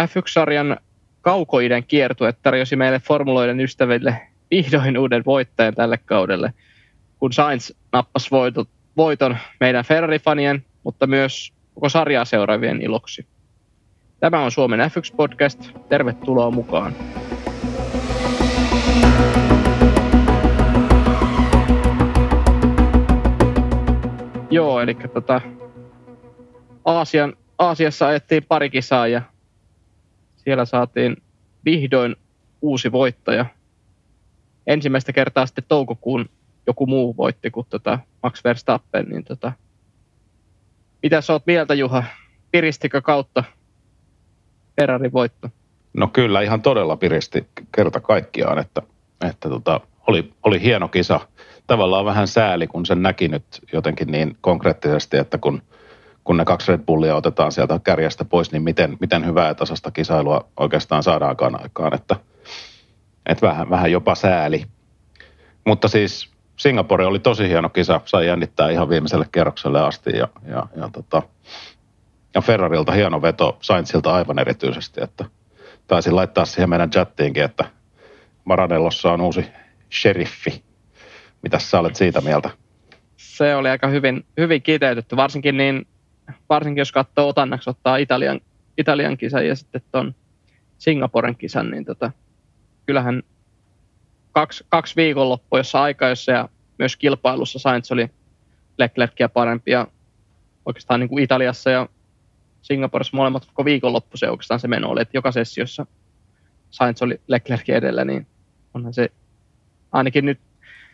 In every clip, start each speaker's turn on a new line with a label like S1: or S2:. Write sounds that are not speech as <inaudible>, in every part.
S1: F1-sarjan kaukoiden kiertue tarjosi meille formuloiden ystäville vihdoin uuden voittajan tälle kaudelle, kun Sainz nappasi voiton, meidän Ferrari-fanien, mutta myös koko sarjaa seuraavien iloksi. Tämä on Suomen F1-podcast. Tervetuloa mukaan. Joo, eli tota, Aasian, Aasiassa ajettiin pari kisaa ja siellä saatiin vihdoin uusi voittaja. Ensimmäistä kertaa sitten toukokuun joku muu voitti kuin tota Max Verstappen. Niin tota, mitä sä oot mieltä Juha? Piristikö kautta Ferrari voitto?
S2: No kyllä, ihan todella piristi kerta kaikkiaan, että, että tota, oli, oli hieno kisa. Tavallaan vähän sääli, kun sen näki nyt jotenkin niin konkreettisesti, että kun, kun ne kaksi Red Bullia otetaan sieltä kärjestä pois, niin miten, miten hyvää ja tasasta kisailua oikeastaan saadaankaan aikaan, että, että vähän, vähän jopa sääli. Mutta siis Singapore oli tosi hieno kisa, sai jännittää ihan viimeiselle kerrokselle asti ja, ja, ja, tota, ja Ferrarilta hieno veto, Sainzilta aivan erityisesti, että taisin laittaa siihen meidän chattiinkin, että Maranellossa on uusi sheriffi. Mitä sä olet siitä mieltä?
S1: Se oli aika hyvin, hyvin kiteytetty, varsinkin, niin, varsinkin jos katsoo otannaksi ottaa Italian, Italian kisan ja sitten tuon Singaporen kisan, niin tota, kyllähän kaksi, kaksi viikonloppua, jossa aikajossa ja myös kilpailussa Sainz oli Leclercia parempi ja oikeastaan niin kuin Italiassa ja Singaporessa molemmat koko viikonloppu se oikeastaan se meno oli, että joka sessiossa Sainz oli Leclerc edellä, niin onhan se ainakin nyt,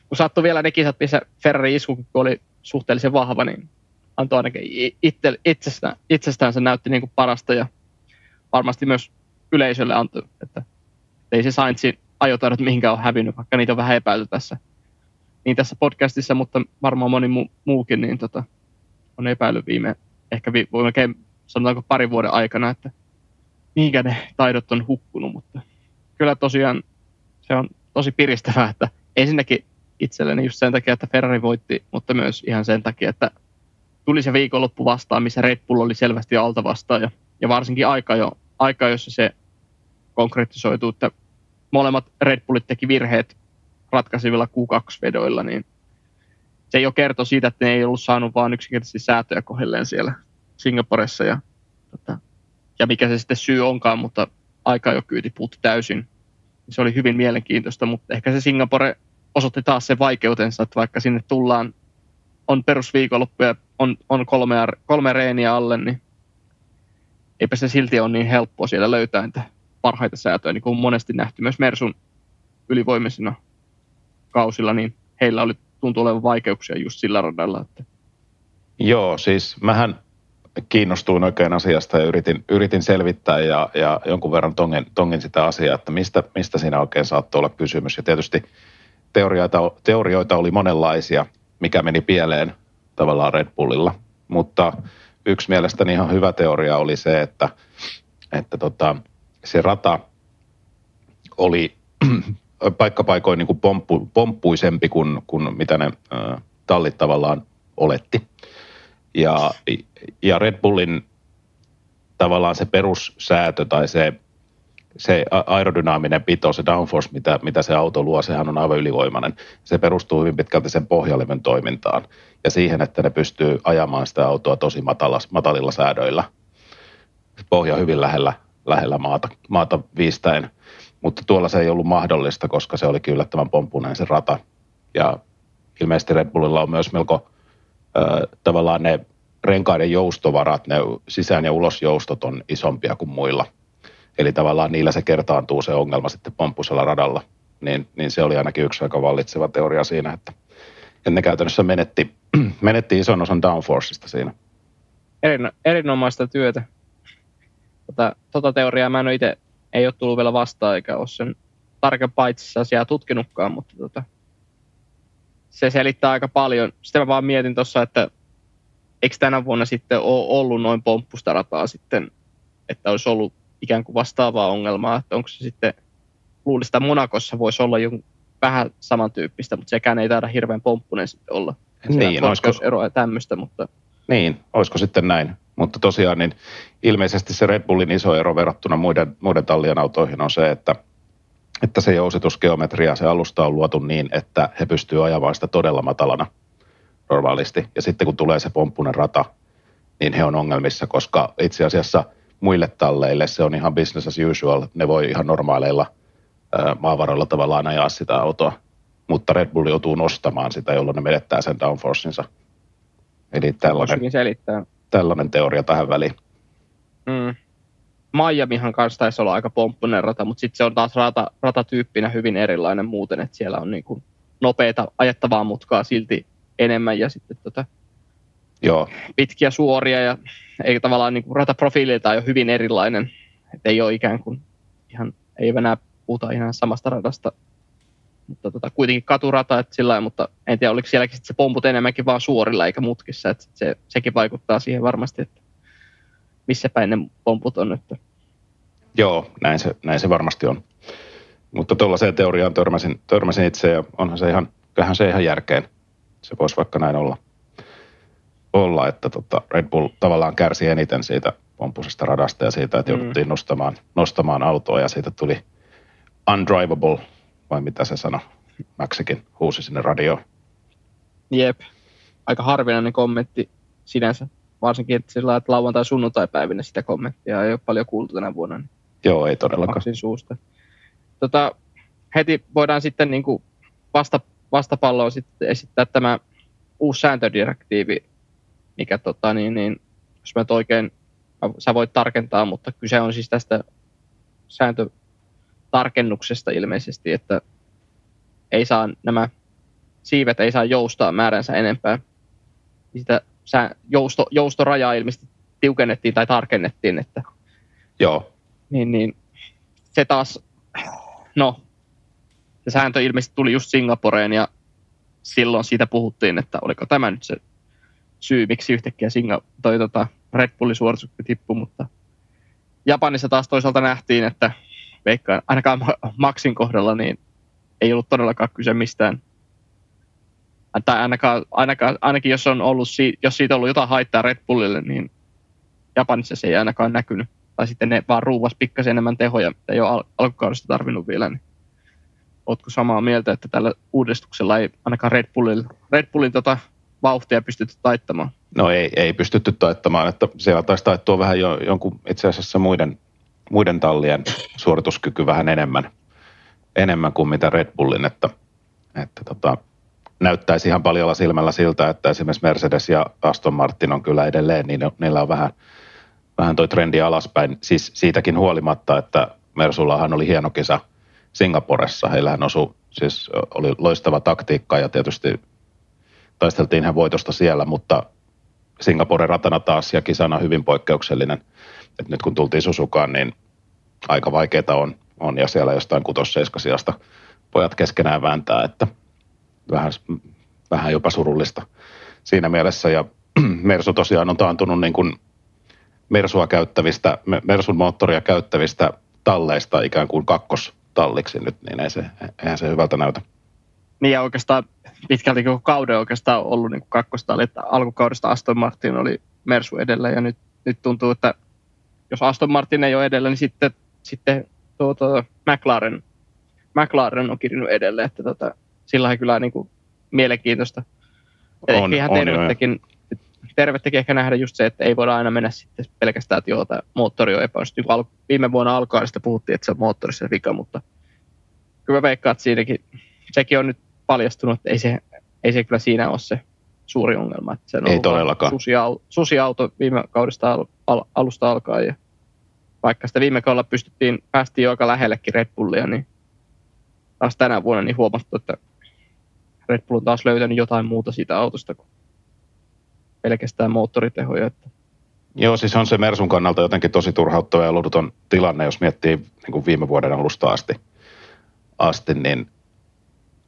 S1: kun sattui vielä ne kisat, missä Ferrari isku oli suhteellisen vahva, niin antoi ainakin itse, itsestään, itsestään se näytti niin kuin parasta ja varmasti myös yleisölle antoi, että ei se Sainzin ajotaidot mihinkään ole hävinnyt, vaikka niitä on vähän epäilty tässä, niin tässä podcastissa, mutta varmaan moni mu, muukin niin tota, on epäillyt viime, ehkä vi, melkein sanotaanko parin vuoden aikana, että mihinkä ne taidot on hukkunut, mutta kyllä tosiaan se on tosi piristävää, että ensinnäkin itselleni just sen takia, että Ferrari voitti, mutta myös ihan sen takia, että tuli se viikonloppu vastaan, missä Red Bull oli selvästi alta vastaan ja, ja varsinkin aika, jo, aika, jossa se konkretisoituu, että molemmat Red Bullit teki virheet ratkaisivilla Q2-vedoilla, niin se ei ole kerto siitä, että ne ei ollut saanut vaan yksinkertaisesti säätöjä kohdilleen siellä Singaporessa ja, tota, ja mikä se sitten syy onkaan, mutta aika jo kyyti puutti täysin. Se oli hyvin mielenkiintoista, mutta ehkä se Singapore osoitti taas sen vaikeutensa, että vaikka sinne tullaan, on perusviikonloppu ja on, on kolme, kolme reeniä alle, niin eipä se silti ole niin helppoa siellä löytää niitä parhaita säätöjä, niin kuin on monesti nähty myös Mersun ylivoimaisina kausilla, niin heillä oli tuntuu olevan vaikeuksia just sillä radalla. Että...
S2: Joo, siis mähän kiinnostuin oikein asiasta ja yritin, yritin selvittää ja, ja jonkun verran tongin, tongin sitä asiaa, että mistä, mistä siinä oikein saattoi olla kysymys. Ja tietysti teorioita, teorioita oli monenlaisia, mikä meni pieleen tavallaan Red Bullilla. Mutta yksi mielestäni ihan hyvä teoria oli se, että, että tota, se rata oli <clears throat> paikkapaikoin niin kuin pomppu, pomppuisempi kuin, kuin mitä ne äh, tallit tavallaan oletti. Ja, ja Red Bullin tavallaan se perussäätö tai se, se aerodynaaminen pito, se downforce, mitä, mitä se auto luo, sehän on aivan ylivoimainen. Se perustuu hyvin pitkälti sen pohjaleven toimintaan ja siihen, että ne pystyy ajamaan sitä autoa tosi matala, matalilla säädöillä. Pohja hyvin lähellä, lähellä maata, maata viistäen. Mutta tuolla se ei ollut mahdollista, koska se oli yllättävän pompuneen se rata. Ja ilmeisesti Red Bullilla on myös melko tavallaan ne renkaiden joustovarat, ne sisään- ja ulosjoustot on isompia kuin muilla. Eli tavallaan niillä se kertaantuu se ongelma sitten pomppusella radalla. Niin, niin se oli ainakin yksi aika vallitseva teoria siinä, että, että ne käytännössä menetti, <clears throat> menetti ison osan downforceista siinä.
S1: Erin, erinomaista työtä. Tota, tota teoriaa mä en itse, ei ole tullut vielä vastaan, eikä ole sen tarkempaa itse asiassa tutkinutkaan, mutta tota, se selittää aika paljon. Sitten mä vaan mietin tuossa, että eikö tänä vuonna sitten ole ollut noin pomppusta rataa sitten, että olisi ollut ikään kuin vastaavaa ongelmaa, että onko se sitten, luulisin, että Monakossa voisi olla jonkun vähän samantyyppistä, mutta sekään ei taida hirveän pomppunen sitten olla.
S2: Niin,
S1: olisiko... eroa tämmöistä, mutta...
S2: Niin, olisiko sitten näin. Mutta tosiaan niin ilmeisesti se Red Bullin iso ero verrattuna muiden, muiden tallien autoihin on se, että, että se jousitusgeometria, se alusta on luotu niin, että he pystyvät ajamaan sitä todella matalana normaalisti. Ja sitten kun tulee se pomppunen rata, niin he on ongelmissa, koska itse asiassa muille talleille se on ihan business as usual. Ne voi ihan normaaleilla maavaroilla tavallaan ajaa sitä autoa. Mutta Red Bull joutuu nostamaan sitä, jolloin ne menettää sen downforcinsa. Eli tällainen,
S1: selittää.
S2: tällainen teoria tähän väliin.
S1: Mm. Miamihan kanssa taisi olla aika pomppunen rata, mutta sitten se on taas rata, ratatyyppinä hyvin erilainen muuten, että siellä on niin kuin nopeita ajettavaa mutkaa silti enemmän ja sitten tota,
S2: Joo.
S1: pitkiä suoria ja ei tavallaan niin kuin rataprofiililta ole hyvin erilainen. että ei ole ikään kuin ihan, ei enää puhuta ihan samasta radasta, mutta tota, kuitenkin katurata, että sillä lailla, mutta en tiedä, oliko sielläkin se pomput enemmänkin vaan suorilla eikä mutkissa, että se, sekin vaikuttaa siihen varmasti, että missä päin ne pomput on nyt.
S2: Joo, näin se, näin se varmasti on. Mutta tuollaiseen teoriaan törmäsin, törmäsin itse ja onhan se ihan, kyllähän se ihan järkeen. Se voisi vaikka näin olla, olla että tota Red Bull tavallaan kärsi eniten siitä pompusesta radasta ja siitä, että mm. jouduttiin nostamaan, nostamaan autoa ja siitä tuli undrivable, vai mitä se sanoi. Maxikin huusi sinne radioon.
S1: Jep, aika harvinainen kommentti sinänsä varsinkin että sillä että lauantai sunnuntai päivinä sitä kommenttia ei ole paljon kuultu tänä vuonna. Niin
S2: Joo, ei todellakaan.
S1: suusta. Tota, heti voidaan sitten niin kuin vasta, vastapalloa sitten esittää tämä uusi sääntödirektiivi, mikä tota, niin, niin, jos mä oikein, sä voit tarkentaa, mutta kyse on siis tästä sääntötarkennuksesta ilmeisesti, että ei saa nämä siivet ei saa joustaa määränsä enempää. Sitä jousto, joustoraja ilmeisesti tiukennettiin tai tarkennettiin, että
S2: Joo.
S1: Niin, niin se taas, no, se sääntö ilmeisesti tuli just Singaporeen ja silloin siitä puhuttiin, että oliko tämä nyt se syy, miksi yhtäkkiä Singa, toi tota Red Bullin suorituskyky tippui, mutta Japanissa taas toisaalta nähtiin, että veikkaan ainakaan Maxin kohdalla niin ei ollut todellakaan kyse mistään tai ainakaan, ainakaan, ainakin jos, on ollut, jos siitä on ollut jotain haittaa Red Bullille, niin Japanissa se ei ainakaan näkynyt. Tai sitten ne vaan ruuvas pikkasen enemmän tehoja, mitä ei ole al- alkukaudesta tarvinnut vielä. Niin Oletko samaa mieltä, että tällä uudistuksella ei ainakaan Red Bullin, Red Bullin tota vauhtia pystytty taittamaan?
S2: No ei, ei pystytty taittamaan, että siellä taisi taittua vähän jo jonkun itse asiassa muiden, muiden tallien suorituskyky vähän enemmän, enemmän kuin mitä Red Bullin, että, että tota, näyttäisi ihan paljon silmällä siltä, että esimerkiksi Mercedes ja Aston Martin on kyllä edelleen, niin niillä on vähän, vähän toi trendi alaspäin. Siis siitäkin huolimatta, että Mersullahan oli hieno kisa Singaporessa. Heillähän osui, siis oli loistava taktiikka ja tietysti taisteltiin ihan voitosta siellä, mutta Singaporen ratana taas ja kisana hyvin poikkeuksellinen. Et nyt kun tultiin Susukaan, niin aika vaikeaa on, on ja siellä jostain kutos pojat keskenään vääntää, että – vähän, vähän jopa surullista siinä mielessä. Ja <clears throat> Mersu tosiaan on taantunut niin kuin Mersua käyttävistä, Mersun moottoria käyttävistä talleista ikään kuin kakkostalliksi nyt, niin ei se, eihän se hyvältä näytä.
S1: Niin ja oikeastaan pitkälti koko kauden oikeastaan ollut niin kakkostalli, että alkukaudesta Aston Martin oli Mersu edellä ja nyt, nyt tuntuu, että jos Aston Martin ei ole edellä, niin sitten, sitten tuota, McLaren, McLaren on kirjannut edelle, että tota, sillä on kyllä niin kuin mielenkiintoista. On, ihan tervettäkin, tervettäkin ehkä nähdä just se, että ei voida aina mennä sitten pelkästään, että joo, tämä moottori on epäonnistunut. Viime vuonna alkaa sitä puhuttiin, että se on moottorissa vika, mutta kyllä mä veikkaan, että siinäkin, sekin on nyt paljastunut, että ei se, ei se kyllä siinä ole se suuri ongelma. Että se on
S2: ei todellakaan.
S1: Susiauto, susiauto viime kaudesta al, al, alusta alkaen ja vaikka sitä viime kaudella pystyttiin, päästiin jo aika lähellekin Red Bullia, niin taas tänä vuonna niin huomattu, että Red Bull on taas löytänyt jotain muuta siitä autosta kuin pelkästään moottoritehoja. Että.
S2: Joo, siis on se Mersun kannalta jotenkin tosi turhauttava ja lohduton tilanne, jos miettii niin kuin viime vuoden alusta asti, asti, niin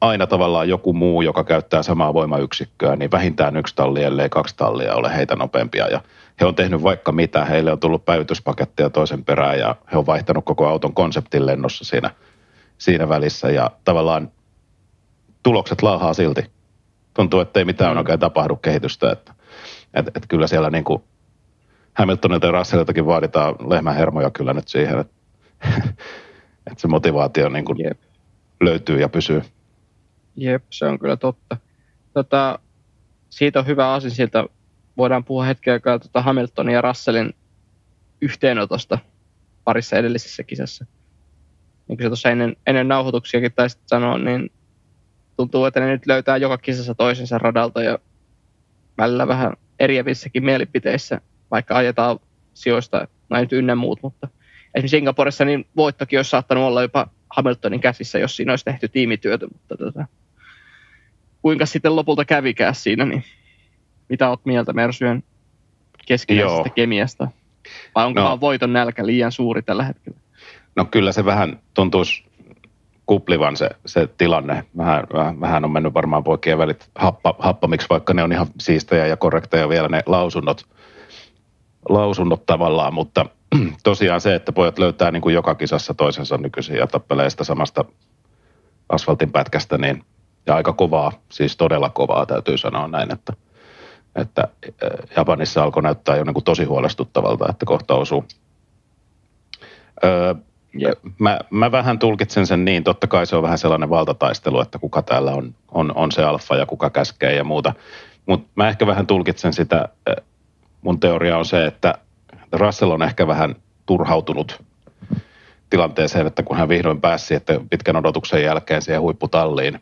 S2: aina tavallaan joku muu, joka käyttää samaa voimayksikköä, niin vähintään yksi talli, ellei kaksi tallia ole heitä nopeampia. Ja he on tehnyt vaikka mitä, heille on tullut päivityspaketteja toisen perään ja he on vaihtanut koko auton konseptin lennossa siinä, siinä välissä. Ja tavallaan tulokset laahaa silti. Tuntuu, että ei mitään mm. oikein tapahdu kehitystä. Että, et, et kyllä siellä niin kuin Hamiltonilta ja Russelliltakin vaaditaan lehmän hermoja kyllä nyt siihen, että, <laughs> että se motivaatio niin kuin Jep. löytyy ja pysyy.
S1: Jep, se on kyllä totta. Tota, siitä on hyvä asia siltä. Voidaan puhua hetken aikaa tota Hamiltonin ja Russellin yhteenotosta parissa edellisessä kisassa. Niin kuin se tuossa ennen, ennen nauhoituksiakin taisi sanoa, niin tuntuu, että ne nyt löytää joka kisassa toisensa radalta ja välillä vähän eriävissäkin mielipiteissä, vaikka ajetaan sijoista, näin nyt ynnä muut, mutta esimerkiksi Singaporessa niin voittokin olisi saattanut olla jopa Hamiltonin käsissä, jos siinä olisi tehty tiimityötä, mutta tota, kuinka sitten lopulta kävikään siinä, niin mitä olet mieltä Mersyön keskinäisestä kemiasta? Vai onko no. vaan voiton nälkä liian suuri tällä hetkellä?
S2: No kyllä se vähän tuntuisi kuplivan se, se tilanne. Vähän, vähän, vähän on mennyt varmaan poikien välit happa, happamiksi, vaikka ne on ihan siistejä ja korrekteja vielä ne lausunnot, lausunnot tavallaan, mutta <clears throat> tosiaan se, että pojat löytää niin kuin joka kisassa toisensa nykyisin ja tappelee sitä samasta asfaltin pätkästä, niin ja aika kovaa, siis todella kovaa täytyy sanoa näin, että, että Japanissa alkoi näyttää jo niin kuin tosi huolestuttavalta, että kohta osuu. Öö, Yep. Mä, mä vähän tulkitsen sen niin, totta kai se on vähän sellainen valtataistelu, että kuka täällä on, on, on se alfa ja kuka käskee ja muuta. Mutta mä ehkä vähän tulkitsen sitä, mun teoria on se, että Russell on ehkä vähän turhautunut tilanteeseen, että kun hän vihdoin pääsi että pitkän odotuksen jälkeen siihen huipputalliin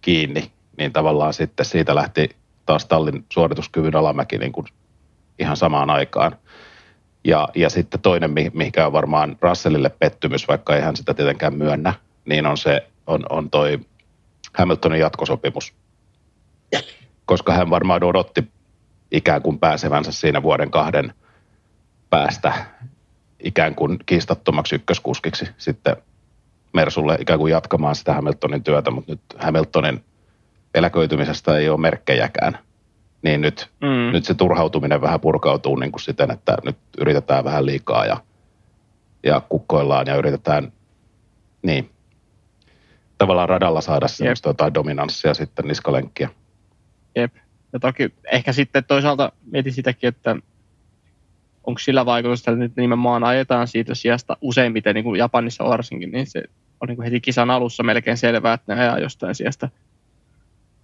S2: kiinni, niin tavallaan sitten siitä lähti taas tallin suorituskyvyn alamäki niin kuin ihan samaan aikaan. Ja, ja sitten toinen, mikä on varmaan Russellille pettymys, vaikka ei hän sitä tietenkään myönnä, niin on se, on, on toi Hamiltonin jatkosopimus. Koska hän varmaan odotti ikään kuin pääsevänsä siinä vuoden kahden päästä ikään kuin kiistattomaksi ykköskuskiksi sitten Mersulle ikään kuin jatkamaan sitä Hamiltonin työtä, mutta nyt Hamiltonin eläköitymisestä ei ole merkkejäkään niin nyt, mm. nyt se turhautuminen vähän purkautuu niin kuin siten, että nyt yritetään vähän liikaa ja, ja kukkoillaan ja yritetään niin, tavallaan radalla saada semmoista jotain dominanssia sitten niskalenkkiä.
S1: Jep. Ja toki ehkä sitten toisaalta mietin sitäkin, että onko sillä vaikutusta, että nyt nimenomaan ajetaan siitä sijasta useimmiten, niin kuin Japanissa varsinkin, niin se on niin heti kisan alussa melkein selvää, että ne ajaa jostain sijasta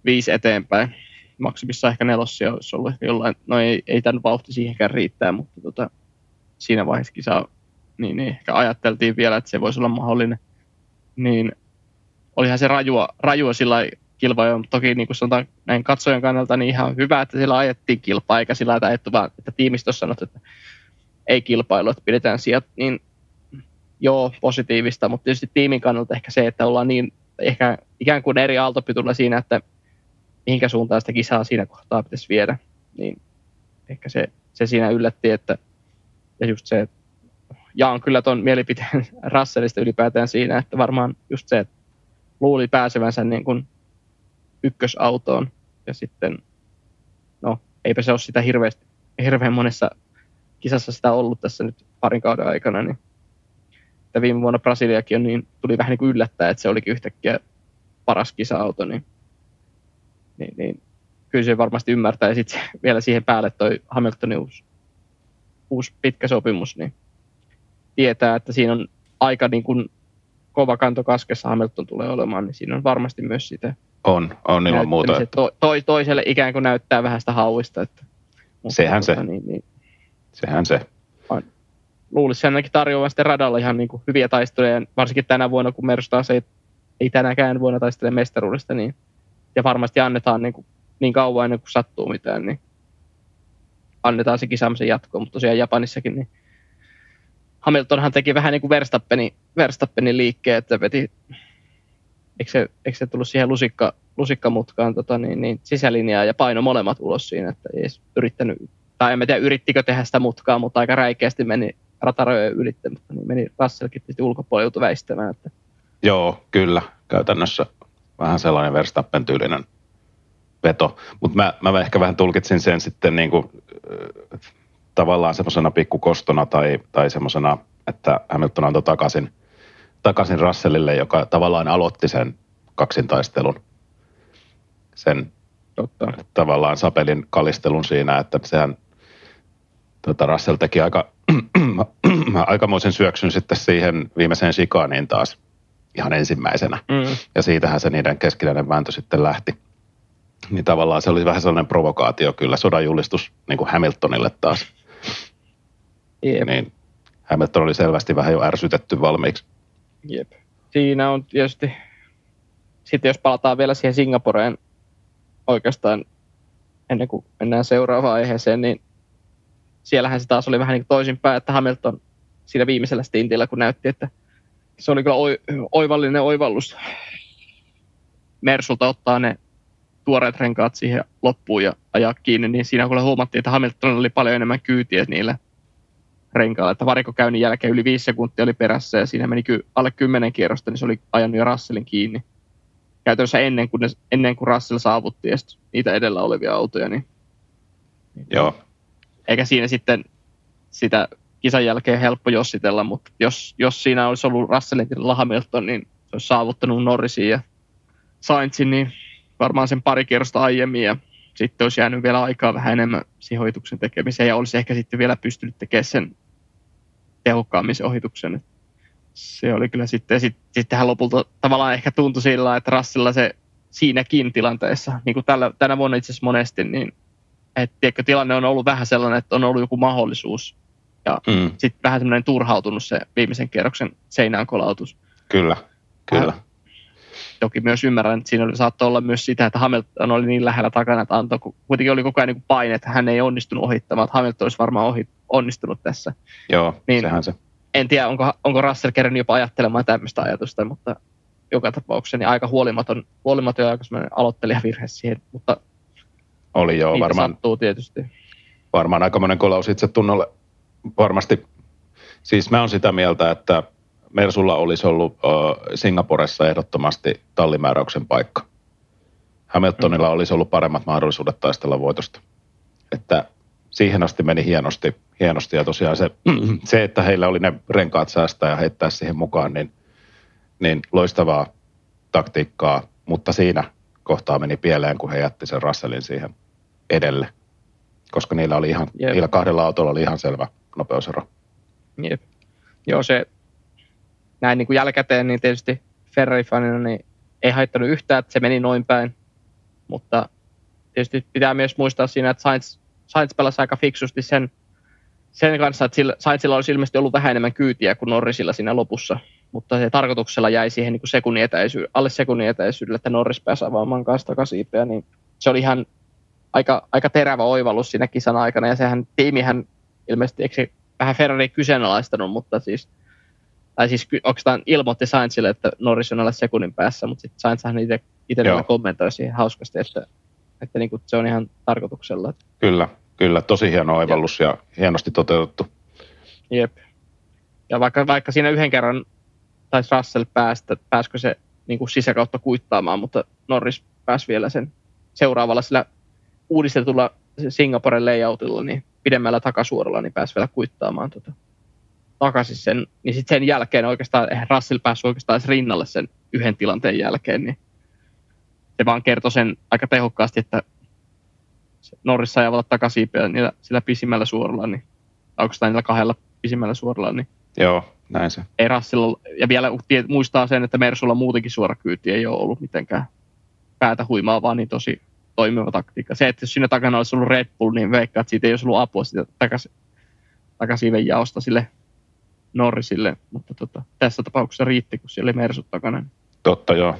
S1: viisi eteenpäin maksimissa ehkä nelossia olisi ollut jollain, no ei, ei tämän vauhti siihenkään riittää, mutta tota, siinä vaiheessa kisa, niin, niin ehkä ajatteltiin vielä, että se voisi olla mahdollinen. Niin olihan se rajua, rajua sillä kilpaa, mutta toki niin kuin sanotaan näin katsojan kannalta, niin ihan hyvä, että sillä ajettiin kilpaa, eikä sillä ajettu vaan, että tiimistossa sanot, että ei kilpailu, että pidetään sieltä, niin joo, positiivista, mutta tietysti tiimin kannalta ehkä se, että ollaan niin ehkä ikään kuin eri aaltopitulla siinä, että mihinkä suuntaan sitä kisaa siinä kohtaa pitäisi viedä, niin ehkä se, se siinä yllätti, että ja just se, että jaan kyllä ton mielipiteen <laughs> Russellista ylipäätään siinä, että varmaan just se, että luuli pääsevänsä niin kuin ykkösautoon ja sitten, no eipä se ole sitä hirveästi, hirveän monessa kisassa sitä ollut tässä nyt parin kauden aikana, niin että viime vuonna Brasiliakin on niin, tuli vähän niin kuin yllättää, että se olikin yhtäkkiä paras kisa-auto, niin niin, niin kyllä se varmasti ymmärtää. Ja sitten <laughs> vielä siihen päälle toi Hamiltonin uusi, uusi pitkä sopimus, niin tietää, että siinä on aika niin kuin kova kanto kaskessa Hamilton tulee olemaan, niin siinä on varmasti myös sitä
S2: on, on ilman muuta.
S1: Että... To, to, toiselle ikään kuin näyttää vähän sitä hauista. Että,
S2: mutta Sehän tuota, se. Niin, niin, Sehän se.
S1: Luulisi ainakin tarjoavan sitten radalla ihan niin kuin hyviä taisteluja, varsinkin tänä vuonna, kun Mersu taas ei, ei tänäkään vuonna taistele mestaruudesta, niin ja varmasti annetaan niin, kuin, niin kauan ennen kuin sattuu mitään, niin annetaan se kisaamisen jatkoon, mutta tosiaan Japanissakin niin Hamiltonhan teki vähän niin kuin Verstappenin, Verstappenin liikkeen, että veti, eikö se, eikö se tullut siihen lusikka, lusikkamutkaan tota, niin, niin sisälinjaa ja paino molemmat ulos siinä, että ei edes yrittänyt, tai en tiedä yrittikö tehdä sitä mutkaa, mutta aika räikeästi meni ratarajojen ylittämättä, niin meni Russellkin ulkopuolelta väistämään. Että...
S2: Joo, kyllä, käytännössä vähän sellainen Verstappen-tyylinen veto. Mutta mä, mä ehkä vähän tulkitsin sen sitten niin kuin, äh, tavallaan semmoisena pikkukostona tai, tai semmoisena, että Hamilton antoi takaisin, takaisin Russellille, joka tavallaan aloitti sen kaksintaistelun. Sen Totta. tavallaan sapelin kalistelun siinä, että sehän tota Russell teki aika, <clears throat> aikamoisen syöksyn sitten siihen viimeiseen shikaaniin taas ihan ensimmäisenä. Mm. Ja siitähän se niiden keskinäinen vääntö sitten lähti. Niin tavallaan se oli vähän sellainen provokaatio kyllä, sodanjulistus niin kuin Hamiltonille taas.
S1: Jep.
S2: Niin Hamilton oli selvästi vähän jo ärsytetty valmiiksi.
S1: Jep. Siinä on tietysti, sitten jos palataan vielä siihen Singaporeen oikeastaan ennen kuin mennään seuraavaan aiheeseen, niin siellähän se taas oli vähän niin toisinpäin, että Hamilton siinä viimeisellä stintillä, kun näytti, että se oli kyllä oivallinen oivallus Mersulta ottaa ne tuoreet renkaat siihen loppuun ja ajaa kiinni, niin siinä kun huomattiin, että Hamilton oli paljon enemmän kyytiä niillä renkailla, että varikokäynnin jälkeen yli viisi sekuntia oli perässä ja siinä meni alle kymmenen kierrosta, niin se oli ajanut jo Russellin kiinni. Käytännössä ennen kuin, ne, ennen kuin Russell saavutti ja niitä edellä olevia autoja. Niin,
S2: Joo.
S1: Eikä siinä sitten sitä kisan jälkeen helppo jossitella, mutta jos, jos siinä olisi ollut Russellin tilalla Hamilton, niin se olisi saavuttanut Norrisin ja Sainzin, niin varmaan sen pari kierrosta aiemmin ja sitten olisi jäänyt vielä aikaa vähän enemmän sijoituksen tekemiseen ja olisi ehkä sitten vielä pystynyt tekemään sen tehokkaammin se ohituksen. Se oli kyllä sitten, sit, sittenhän lopulta tavallaan ehkä tuntui sillä, että Rassilla se siinäkin tilanteessa, niin kuin tällä, tänä vuonna itse asiassa monesti, niin että tiedätkö, tilanne on ollut vähän sellainen, että on ollut joku mahdollisuus ja mm. sitten vähän semmoinen turhautunut se viimeisen kierroksen seinään kolautus.
S2: Kyllä, kyllä. Äh,
S1: toki myös ymmärrän, että siinä saattoi olla myös sitä, että Hamilton oli niin lähellä takana, että antoi, kuitenkin oli koko ajan niin paine, että hän ei onnistunut ohittamaan, että Hamilton olisi varmaan ohi, onnistunut tässä.
S2: Joo, niin, sehän se.
S1: En tiedä, onko, onko Russell kerännyt jopa ajattelemaan tämmöistä ajatusta, mutta joka tapauksessa niin aika huolimaton, huolimaton ja aika aloittelijavirhe siihen, mutta
S2: oli joo, varmaan.
S1: sattuu tietysti.
S2: Varmaan aika monen kolaus itse tunnolle varmasti. Siis mä oon sitä mieltä, että Mersulla olisi ollut uh, Singaporessa ehdottomasti tallimääräyksen paikka. Hamiltonilla mm. olisi ollut paremmat mahdollisuudet taistella voitosta. Että siihen asti meni hienosti, hienosti ja tosiaan se, <clears throat> se, että heillä oli ne renkaat säästää ja heittää siihen mukaan, niin, niin loistavaa taktiikkaa, mutta siinä kohtaa meni pieleen, kun he jätti sen Russellin siihen edelle, koska niillä, oli ihan, Jep. niillä kahdella autolla oli ihan selvä nopeusero.
S1: Jep. Joo, se näin niin kuin jälkikäteen, niin tietysti Ferrari-fanina niin ei haittanut yhtään, että se meni noin päin. Mutta tietysti pitää myös muistaa siinä, että Sainz, Sainz pelasi aika fiksusti sen, sen kanssa, että sillä, Sainzilla olisi ilmeisesti ollut vähän enemmän kyytiä kuin Norrisilla siinä lopussa. Mutta se tarkoituksella jäi siihen niin kuin sekunnin etäisy- alle sekunnin etäisyydelle, että Norris pääsi avaamaan kanssa takasiipeä, niin se oli ihan aika, aika terävä oivallus siinä kisan aikana, ja sehän tiimihän ilmeisesti, eikö se vähän Ferrari kyseenalaistanut, mutta siis tai siis oikeastaan ilmoitti Sainzille, että Norris on alle sekunnin päässä, mutta sitten Sainzhan itse, itse kommentoi siihen hauskasti, että, että niin kuin se on ihan tarkoituksella.
S2: Kyllä, kyllä. Tosi hieno oivallus ja, ja hienosti toteutettu.
S1: Jep. Ja vaikka, vaikka siinä yhden kerran taisi Russell päästä, pääskö se niin kuin sisäkautta kuittaamaan, mutta Norris pääsi vielä sen seuraavalla sillä uudistetulla Singaporen layoutilla, niin pidemmällä takasuoralla, niin pääsi vielä kuittaamaan tota takaisin sen, niin sitten sen jälkeen oikeastaan, eihän Russell päässyt oikeastaan edes rinnalle sen yhden tilanteen jälkeen, niin se vaan kertoi sen aika tehokkaasti, että Norris sai avata takasiipeä niillä, sillä pisimmällä suoralla, niin oikeastaan niillä kahdella pisimmällä suoralla, niin
S2: Joo, näin se.
S1: Ei Russell, ja vielä muistaa sen, että Mersulla muutenkin suora kyyti ei ole ollut mitenkään päätä huimaa, vaan niin tosi toimiva taktiikka. Se, että jos siinä takana olisi ollut Red Bull, niin veikkaa, että siitä ei olisi ollut apua sitä takaisin, takaisin jaosta sille Norrisille, mutta tota, tässä tapauksessa riitti, kun siellä oli Mersut takana.
S2: Totta, joo.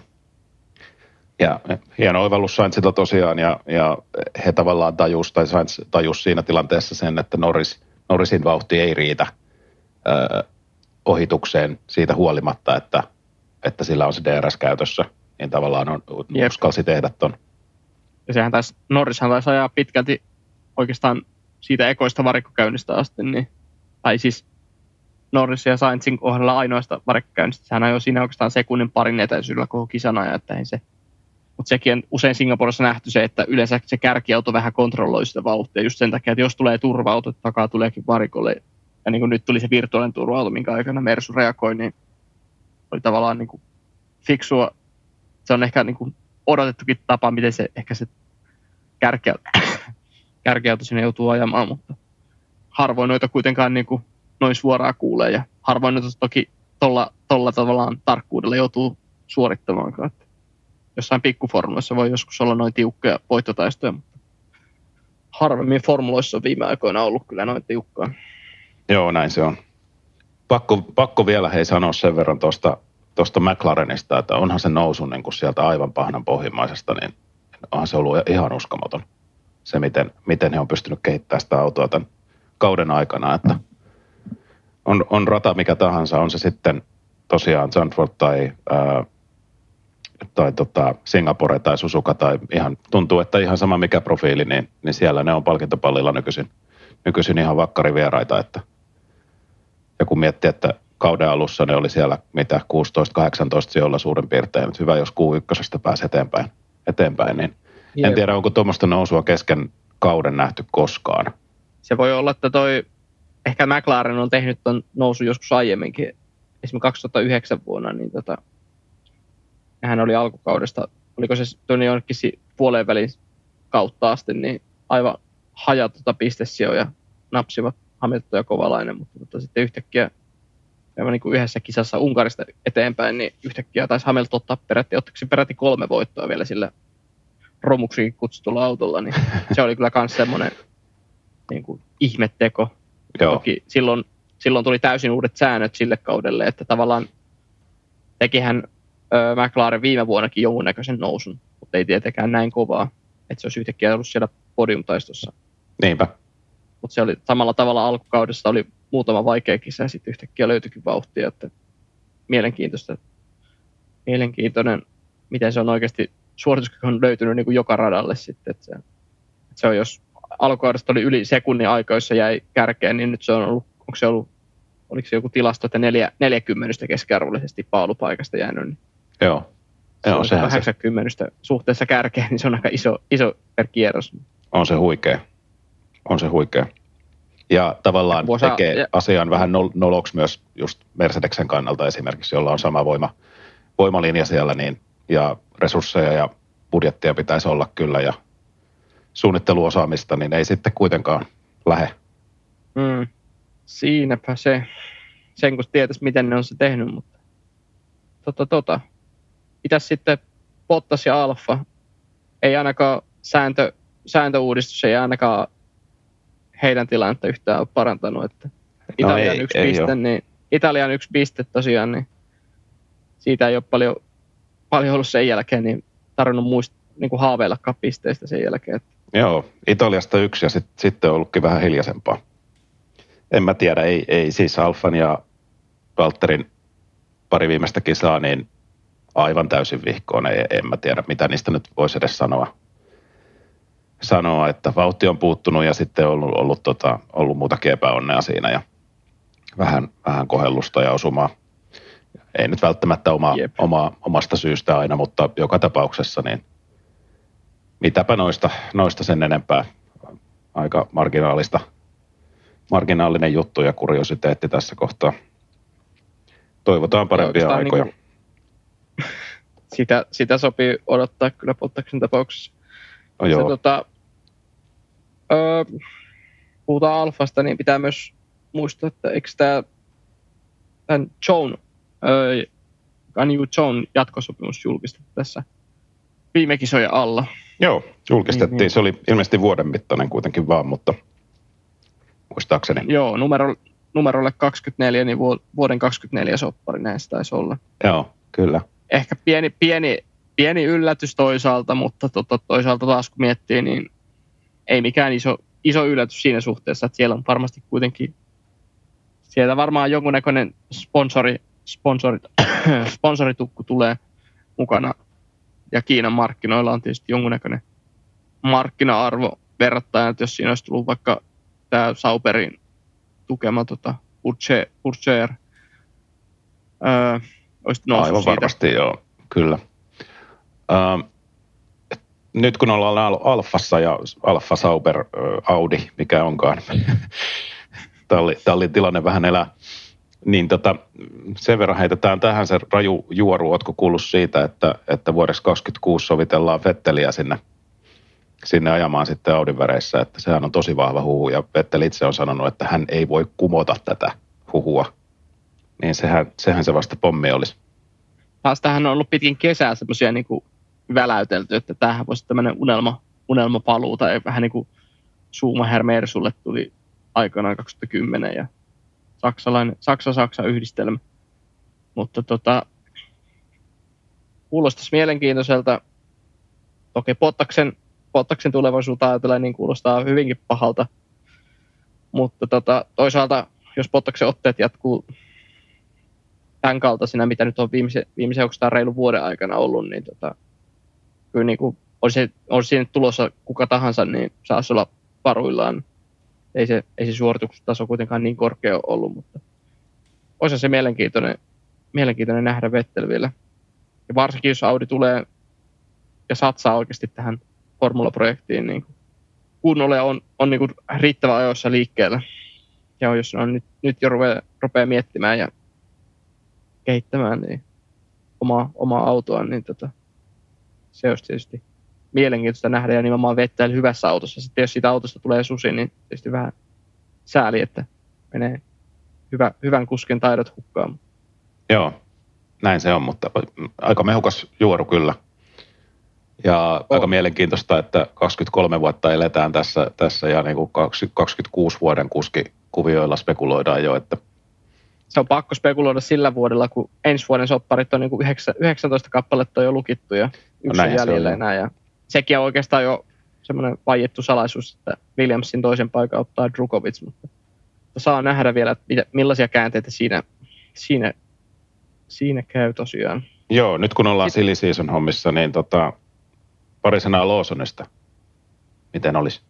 S2: Ja hieno oivallus Sainzilta tosiaan, ja, ja he tavallaan tajus, tai Sainz tajus siinä tilanteessa sen, että Norris, Norrisin vauhti ei riitä ö, ohitukseen siitä huolimatta, että, että sillä on se DRS käytössä, niin tavallaan on, Jep. uskalsi tehdä ton.
S1: Ja sehän taisi, Norrishan taisi ajaa pitkälti oikeastaan siitä ekoista varikkokäynnistä asti, niin, tai siis Norris ja Sainzin kohdalla ainoasta varikkäynnistä. Sehän jo siinä oikeastaan sekunnin parin etäisyydellä koko kisan ajan, että se. Mutta sekin on usein Singaporessa nähty se, että yleensä se kärkiauto vähän kontrolloi sitä vauhtia just sen takia, että jos tulee turva-auto, takaa tuleekin varikolle. Ja niin kuin nyt tuli se virtuaalinen turva-auto, minkä aikana Mersu reagoi, niin oli tavallaan niin kuin fiksua. Se on ehkä niin kuin odotettukin tapa, miten se ehkä se kärkiauto, kärkiauto sinne joutuu ajamaan, mutta harvoin noita kuitenkaan niin kuin noin suoraan kuulee ja harvoin noita toki tolla, tolla tavallaan tarkkuudella joutuu suorittamaan. Että jossain pikkuformuloissa voi joskus olla noin tiukkoja voittotaistoja, mutta harvemmin formuloissa on viime aikoina ollut kyllä noin tiukkaa.
S2: Joo, näin se on. Pakko, pakko vielä hei sanoa sen verran tuosta tuosta McLarenista, että onhan se nousu niin kuin sieltä aivan pahnan pohjimmaisesta, niin onhan se ollut ihan uskomaton. Se, miten, miten he on pystynyt kehittämään sitä autoa tämän kauden aikana, että on, on rata mikä tahansa, on se sitten tosiaan Zandvoort tai, ää, tai tota Singapore tai Suzuka tai ihan, tuntuu, että ihan sama mikä profiili, niin, niin siellä ne on palkintopallilla nykyisin, nykyisin ihan vakkarivieraita, että ja kun miettii, että kauden alussa ne oli siellä mitä 16-18 sijoilla suurin piirtein. Nyt hyvä, jos Q1 pääsi eteenpäin, eteenpäin niin Jep. en tiedä, onko tuommoista nousua kesken kauden nähty koskaan.
S1: Se voi olla, että toi, ehkä McLaren on tehnyt ton nousu joskus aiemminkin, esimerkiksi 2009 vuonna, niin tota, hän oli alkukaudesta, oliko se tuonne jonnekin puoleen välin kautta asti, niin aivan hajat tota pistesijoja napsivat Hamilton ja Kovalainen, mutta tota, sitten yhtäkkiä aivan niin kuin yhdessä kisassa Unkarista eteenpäin, niin yhtäkkiä taisi Hamilton ottaa peräti, ottaksi peräti kolme voittoa vielä sillä romuksikin kutsutulla autolla, niin se oli kyllä myös semmoinen niin kuin ihmetteko. Joo. Toki silloin, silloin tuli täysin uudet säännöt sille kaudelle, että tavallaan tekihän ö, McLaren viime vuonnakin jonkunnäköisen nousun, mutta ei tietenkään näin kovaa, että se olisi yhtäkkiä ollut siellä podiumtaistossa.
S2: Niinpä.
S1: Mutta se oli samalla tavalla alkukaudesta oli muutama vaikea kisa ja sitten yhtäkkiä löytyikin vauhtia, että mielenkiintoista. Mielenkiintoinen, miten se on oikeasti, suorituskyky on löytynyt niin kuin joka radalle sitten, että se, että se on, jos alkukaudesta oli yli sekunnin aikoissa jäi kärkeen, niin nyt se on ollut, onko se ollut, oliko se joku tilasto, että neljä, 40 keskiarvollisesti paalupaikasta jäänyt, niin
S2: Joo.
S1: Se Joo, on 80 se. suhteessa kärkeen, niin se on aika iso, iso per kierros.
S2: On se huikea. On se huikea. Ja tavallaan Vuosa, tekee ja... asian vähän noloksi myös just Mercedeksen kannalta esimerkiksi, jolla on sama voima, voimalinja siellä, niin, ja resursseja ja budjettia pitäisi olla kyllä, ja suunnitteluosaamista, niin ei sitten kuitenkaan lähe.
S1: Mm. Siinäpä se. Sen kun tietäisi, miten ne on se tehnyt, mutta tota, tota. Mitäs sitten Bottas ja Alfa? Ei ainakaan sääntö, sääntöuudistus ei ainakaan heidän tilannetta yhtään ole parantanut. Että Italian no ei, yksi ei piste, ole. niin Italian yksi piste tosiaan, niin siitä ei ole paljon, paljon ollut sen jälkeen, niin tarvinnut muist, niin kuin haaveillakaan pisteistä sen jälkeen. Että.
S2: Joo, Italiasta yksi ja sit, sitten on ollutkin vähän hiljaisempaa. En mä tiedä, ei, ei siis Alfan ja Walterin pari viimeistä kisaa, niin aivan täysin vihkoon. Ei, en mä tiedä, mitä niistä nyt voisi edes sanoa sanoa, että vauhti on puuttunut ja sitten on ollut, ollut, tota, ollut muutakin epäonnea siinä ja vähän, vähän kohellusta ja osumaa. Ei nyt välttämättä oma, oma, omasta syystä aina, mutta joka tapauksessa niin mitäpä noista, noista sen enempää. Aika marginaalista, marginaalinen juttu ja kuriositeetti tässä kohtaa. Toivotaan parempia aikoja. Niin
S1: kuin, <laughs> sitä, sitä sopii odottaa kyllä Pottaksen tapauksessa. Joo. Se, tota, öö, puhutaan alfasta, niin pitää myös muistaa, että eikö tämä tämän Joan, öö, Ganyu Joan jatkosopimus julkistettu tässä viime kisojen alla.
S2: Joo, julkistettiin. Niin, Se oli ilmeisesti vuoden mittainen kuitenkin vaan, mutta muistaakseni.
S1: Joo, numero, numerolle 24, niin vuoden 24 soppari näistä taisi olla.
S2: Joo, kyllä.
S1: Ehkä pieni, pieni pieni yllätys toisaalta, mutta tota, toisaalta taas kun miettii, niin ei mikään iso, iso yllätys siinä suhteessa, että siellä on varmasti kuitenkin, sieltä varmaan jonkunnäköinen sponsori, sponsori, <clears throat> sponsoritukku tulee mukana. Ja Kiinan markkinoilla on tietysti jonkunnäköinen markkina-arvo verrattuna, että jos siinä olisi tullut vaikka tämä Sauperin tukema tota, Purcher, öö, olisi noussut
S2: Aivan
S1: siitä.
S2: varmasti, joo, kyllä. Uh, nyt kun ollaan Alfassa ja Alfa Sauber Audi, mikä onkaan, <laughs> talli, tallin tilanne vähän elää, niin tota, sen verran heitetään tähän se raju juoru. Oletko kuullut siitä, että, että vuodeksi 2026 sovitellaan Vetteliä sinne sinne ajamaan sitten Audin väreissä, että sehän on tosi vahva huhu ja Vettel itse on sanonut, että hän ei voi kumota tätä huhua. Niin sehän, sehän se vasta pommi olisi.
S1: Taas tähän on ollut pitkin kesää semmoisia niin väläytelty, että tämähän voisi tämmöinen unelma, unelmapaluu tai vähän niin kuin Schumacher Mersulle tuli aikanaan 2010 ja saksalainen, Saksa-Saksa yhdistelmä. Mutta tota, kuulostaisi mielenkiintoiselta. Toki Pottaksen, Pottaksen tulevaisuutta ajatellen niin kuulostaa hyvinkin pahalta. Mutta tota, toisaalta, jos Pottaksen otteet jatkuu tämän kaltaisina, mitä nyt on viimeisen, viimeisen reilun vuoden aikana ollut, niin tota, kyllä niin kuin, olisi, olisi siinä tulossa kuka tahansa, niin saisi olla varuillaan. Ei se, ei se suoritustaso kuitenkaan niin korkea ollut, mutta olisi se mielenkiintoinen, mielenkiintoinen nähdä Vettel vielä. Ja varsinkin, jos Audi tulee ja satsaa oikeasti tähän formulaprojektiin niin kunnolla ja on, on niin kuin riittävän ajoissa liikkeellä. Ja jos on nyt, nyt jo rupeaa, rupeaa miettimään ja kehittämään niin omaa, omaa autoa, niin tota, se olisi tietysti mielenkiintoista nähdä ja nimenomaan vettä hyvässä autossa. Sitten jos siitä autosta tulee susi, niin tietysti vähän sääli, että menee hyvä, hyvän kusken taidot hukkaan.
S2: Joo, näin se on, mutta aika mehukas juoru kyllä. Ja on. aika mielenkiintoista, että 23 vuotta eletään tässä, tässä ja niin kuin 26 vuoden kuskikuvioilla spekuloidaan jo, että
S1: se on pakko spekuloida sillä vuodella, kun ensi vuoden sopparit on niin kuin 19 kappaletta jo lukittu ja yksi no jäljellä enää. Ja sekin on oikeastaan jo semmoinen vaiettu salaisuus, että Williamsin toisen paikan ottaa Drukovic, mutta saa nähdä vielä, että millaisia käänteitä siinä, siinä, siinä käy tosiaan.
S2: Joo, nyt kun ollaan silly season hommissa, niin tota, pari sanaa Lawsonista. Miten olisi?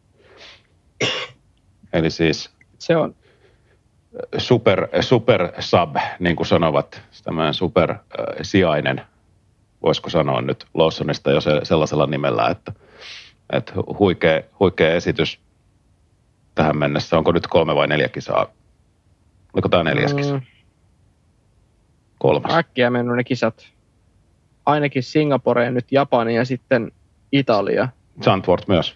S2: <coughs> Eli siis...
S1: Se on,
S2: super, super sub, niin kuin sanovat, tämmöinen super äh, sijainen, voisiko sanoa nyt Lawsonista jo se, sellaisella nimellä, että, että huikea, huikea esitys tähän mennessä. Onko nyt kolme vai neljä kisaa? Oliko tämä neljäs kisa? Mm. Kolmas.
S1: Äkkiä mennyt ne kisat. Ainakin Singaporeen, nyt Japani ja sitten Italia.
S2: Zandvoort myös.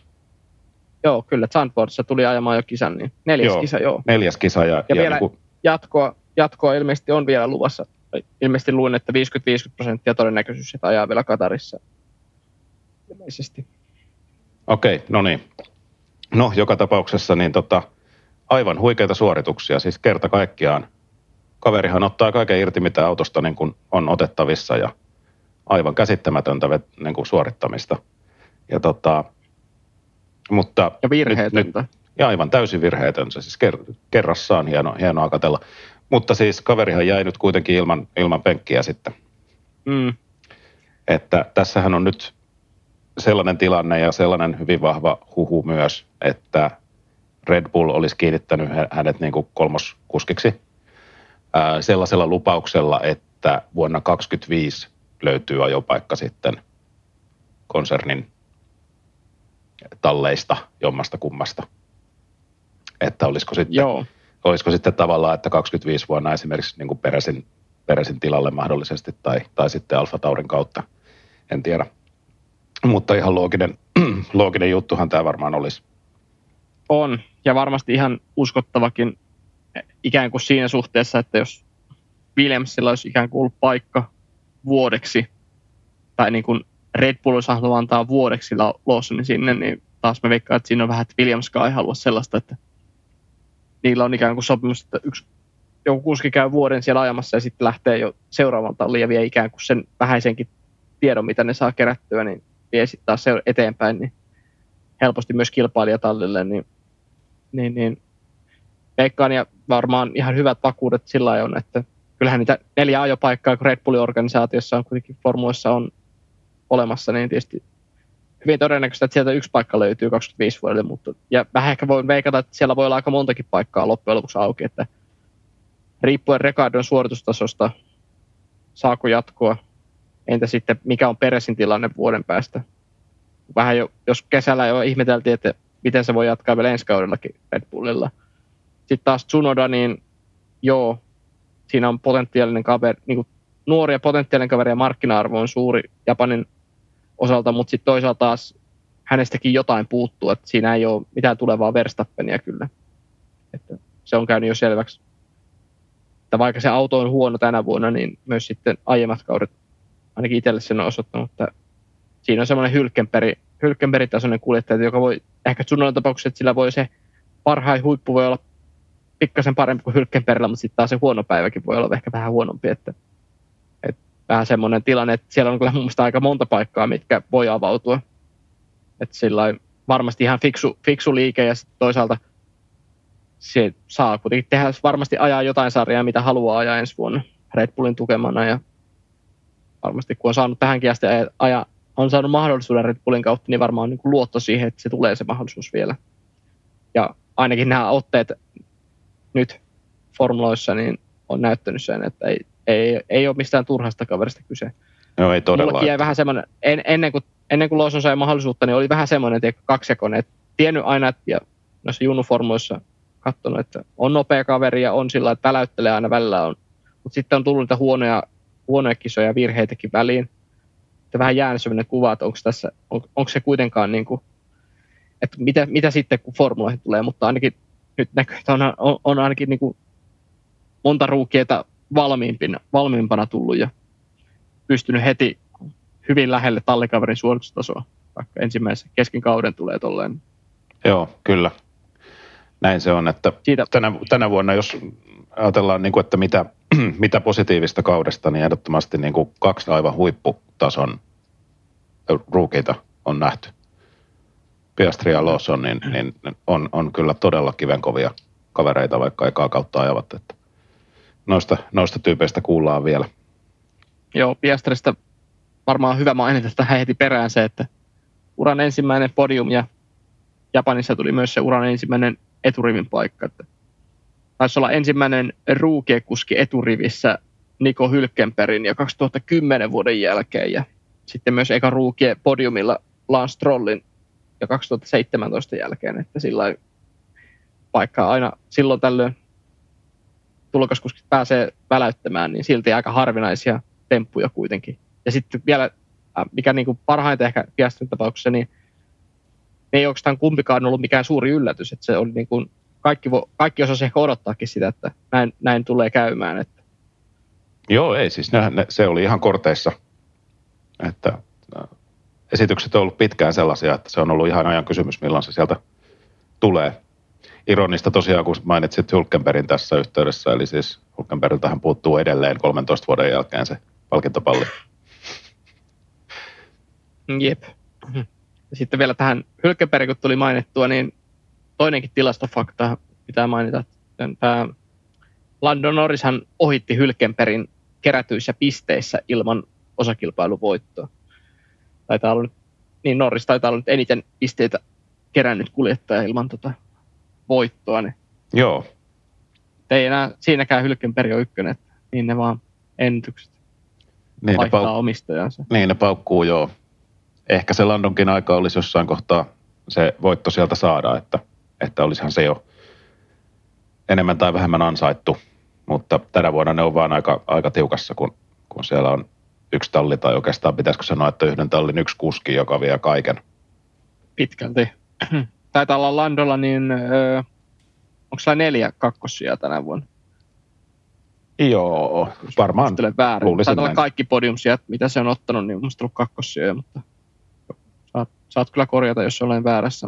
S1: Joo, kyllä. Zandvoortissa tuli ajamaan jo kisan, niin neljäs joo, kisa, joo.
S2: Neljäs kisa. Ja,
S1: ja, ja vielä niin kuin... jatkoa, jatkoa ilmeisesti on vielä luvassa. Ilmeisesti luin, että 50-50 prosenttia todennäköisyys, että ajaa vielä Katarissa. Ilmeisesti.
S2: Okei, okay, no niin. No, joka tapauksessa niin tota, aivan huikeita suorituksia, siis kerta kaikkiaan. Kaverihan ottaa kaiken irti, mitä autosta niin kuin on otettavissa ja aivan käsittämätöntä niin kuin suorittamista. Ja tota, mutta
S1: ja virheetöntä. Nyt,
S2: ja aivan täysin virheetöntä, siis ker- kerrassaan hieno, hienoa katella. Mutta siis kaverihan jäi nyt kuitenkin ilman, ilman penkkiä sitten.
S1: Mm.
S2: Että tässähän on nyt sellainen tilanne ja sellainen hyvin vahva huhu myös, että Red Bull olisi kiinnittänyt hänet niin kuin kolmoskuskiksi ää, sellaisella lupauksella, että vuonna 2025 löytyy ajopaikka sitten konsernin talleista jommasta kummasta. Että olisiko sitten, Joo. olisiko sitten tavallaan, että 25 vuonna esimerkiksi niin kuin peräsin, peräsin tilalle mahdollisesti tai, tai sitten Alfa Taurin kautta, en tiedä. Mutta ihan looginen, <clears throat> looginen juttuhan tämä varmaan olisi.
S1: On, ja varmasti ihan uskottavakin ikään kuin siinä suhteessa, että jos Williamsilla olisi ikään kuin ollut paikka vuodeksi, tai niin kuin Red Bull olisi antaa vuodeksi Lawsonin sinne, niin taas me veikkaan, että siinä on vähän, että Williamskaan ei halua sellaista, että niillä on ikään kuin sopimus, että yksi, joku kuski käy vuoden siellä ajamassa ja sitten lähtee jo seuraavan talliin ja vie ikään kuin sen vähäisenkin tiedon, mitä ne saa kerättyä, niin vie sitten taas eteenpäin, niin helposti myös kilpailijatallille, niin, niin, niin veikkaan ja varmaan ihan hyvät vakuudet sillä on, että kyllähän niitä neljä ajopaikkaa, kun Red Bullin organisaatiossa on kuitenkin formuissa on olemassa, niin tietysti hyvin todennäköistä, että sieltä yksi paikka löytyy 25 vuodelle, mutta ja vähän ehkä voin veikata, että siellä voi olla aika montakin paikkaa loppujen lopuksi auki, että riippuen Recardon suoritustasosta, saako jatkoa, entä sitten mikä on Peresin tilanne vuoden päästä. Vähän jo, jos kesällä jo ihmeteltiin, että miten se voi jatkaa vielä ensi kaudellakin Red Bullilla. Sitten taas Tsunoda, niin joo, siinä on potentiaalinen kaveri, niin kuin nuori ja potentiaalinen kaveri ja markkina-arvo on suuri Japanin osalta, mutta sitten toisaalta taas hänestäkin jotain puuttuu, että siinä ei ole mitään tulevaa Verstappenia kyllä. Että se on käynyt jo selväksi. Että vaikka se auto on huono tänä vuonna, niin myös sitten aiemmat kaudet, ainakin itselle sen on osoittanut, että siinä on semmoinen hylkenperi, hylkenperitasoinen kuljettaja, joka voi, ehkä Tsunodan tapauksessa, että sillä voi se parhain huippu voi olla pikkasen parempi kuin hylkenperillä, mutta sitten taas se huono päiväkin voi olla ehkä vähän huonompi, että vähän semmoinen tilanne, että siellä on kyllä mun mielestä aika monta paikkaa, mitkä voi avautua. Että sillä varmasti ihan fiksu, fiksu liike ja toisaalta se saa kuitenkin tehdä, varmasti ajaa jotain sarjaa, mitä haluaa ajaa ensi vuonna Red Bullin tukemana ja varmasti kun on saanut tähänkin asti aja, on saanut mahdollisuuden Red Bullin kautta, niin varmaan on niin kuin luotto siihen, että se tulee se mahdollisuus vielä. Ja ainakin nämä otteet nyt formuloissa niin on näyttänyt sen, että ei, ei, ei ole mistään turhasta kaverista kyse.
S2: No ei todellakaan.
S1: jäi vähän semmoinen, en, ennen kuin, ennen kuin Lawson sai mahdollisuutta, niin oli vähän semmoinen että kaksijakoinen, että tiennyt aina, että ja noissa junuformuissa katsonut, että on nopea kaveri ja on sillä, että väläyttelee aina välillä on. Mutta sitten on tullut niitä huonoja, huonoja kisoja ja virheitäkin väliin. Että vähän jäänyt sellainen kuva, että onko, tässä, on, onko se kuitenkaan niin kuin, että mitä, mitä sitten kun formuloihin tulee, mutta ainakin nyt näkyy, että on, on, on ainakin niin kuin monta ruukieita valmiimpina, valmiimpana tullut ja pystynyt heti hyvin lähelle tallikaverin suoritustasoa, vaikka ensimmäisen kesken kauden tulee tolleen.
S2: Joo, kyllä. Näin se on, että Siitä. Tänä, tänä vuonna, jos ajatellaan, niin kuin, että mitä, <clears throat> mitä positiivista kaudesta, niin ehdottomasti niin kuin kaksi aivan huipputason ruukeita on nähty. Piastri ja Lawson, niin, niin on, on kyllä todella kivenkovia kavereita, vaikka ekaa kautta ajavat. Että noista, noista tyypeistä kuullaan vielä.
S1: Joo, Piastrista varmaan hyvä mainita tähän heti perään se, että uran ensimmäinen podium ja Japanissa tuli myös se uran ensimmäinen eturivin paikka. Että taisi olla ensimmäinen ruukiekuski eturivissä Niko Hylkenperin ja 2010 vuoden jälkeen ja sitten myös eka ruukie podiumilla Lance Strollin ja 2017 jälkeen, että sillä vaikka aina silloin tällöin tulokaskuskit pääsee väläyttämään, niin silti aika harvinaisia temppuja kuitenkin. Ja sitten vielä, äh, mikä niin kuin parhaiten ehkä Piastrin tapauksessa, niin ei oikeastaan kumpikaan ollut mikään suuri yllätys. Että se oli niin kuin, kaikki, vo, kaikki osasi ehkä odottaakin sitä, että näin, näin tulee käymään. Että.
S2: Joo, ei siis ne, ne, se oli ihan korteissa. Että äh, esitykset on ollut pitkään sellaisia, että se on ollut ihan ajan kysymys, milloin se sieltä tulee. Ironista tosiaan, kun mainitsit Hulkenbergin tässä yhteydessä, eli siis Hulkenbergiltähän puuttuu edelleen 13 vuoden jälkeen se palkintopalli.
S1: Jep. Sitten vielä tähän Hylkenberg, kun tuli mainittua, niin toinenkin tilastofakta pitää mainita. Tämä Lando Norrishan ohitti Hylkenbergin kerätyissä pisteissä ilman osakilpailuvoittoa taitaa olla nyt, niin Norris taitaa olla nyt eniten pisteitä kerännyt kuljettaja ilman tota voittoa. Niin
S2: Joo.
S1: Ei enää siinäkään Hylkenberg on ykkönen, että niin ne vaan ennätykset
S2: niin
S1: vaihtaa pauk- omistajansa.
S2: Niin ne paukkuu, joo. Ehkä se Landonkin aika olisi jossain kohtaa se voitto sieltä saada, että, että olisihan se jo enemmän tai vähemmän ansaittu. Mutta tänä vuonna ne on vaan aika, aika tiukassa, kun, kun siellä on yksi talli, tai oikeastaan pitäisikö sanoa, että yhden tallin yksi kuski, joka vie kaiken.
S1: Pitkälti. <clears throat> Taitaa olla Landolla, niin öö, onko sillä neljä kakkosia tänä vuonna?
S2: Joo, varmaan.
S1: Väärin. Taitaa olla kaikki podiumsia, mitä se on ottanut, niin on ollut kakkosia, mutta saat, saat kyllä korjata, jos olen väärässä.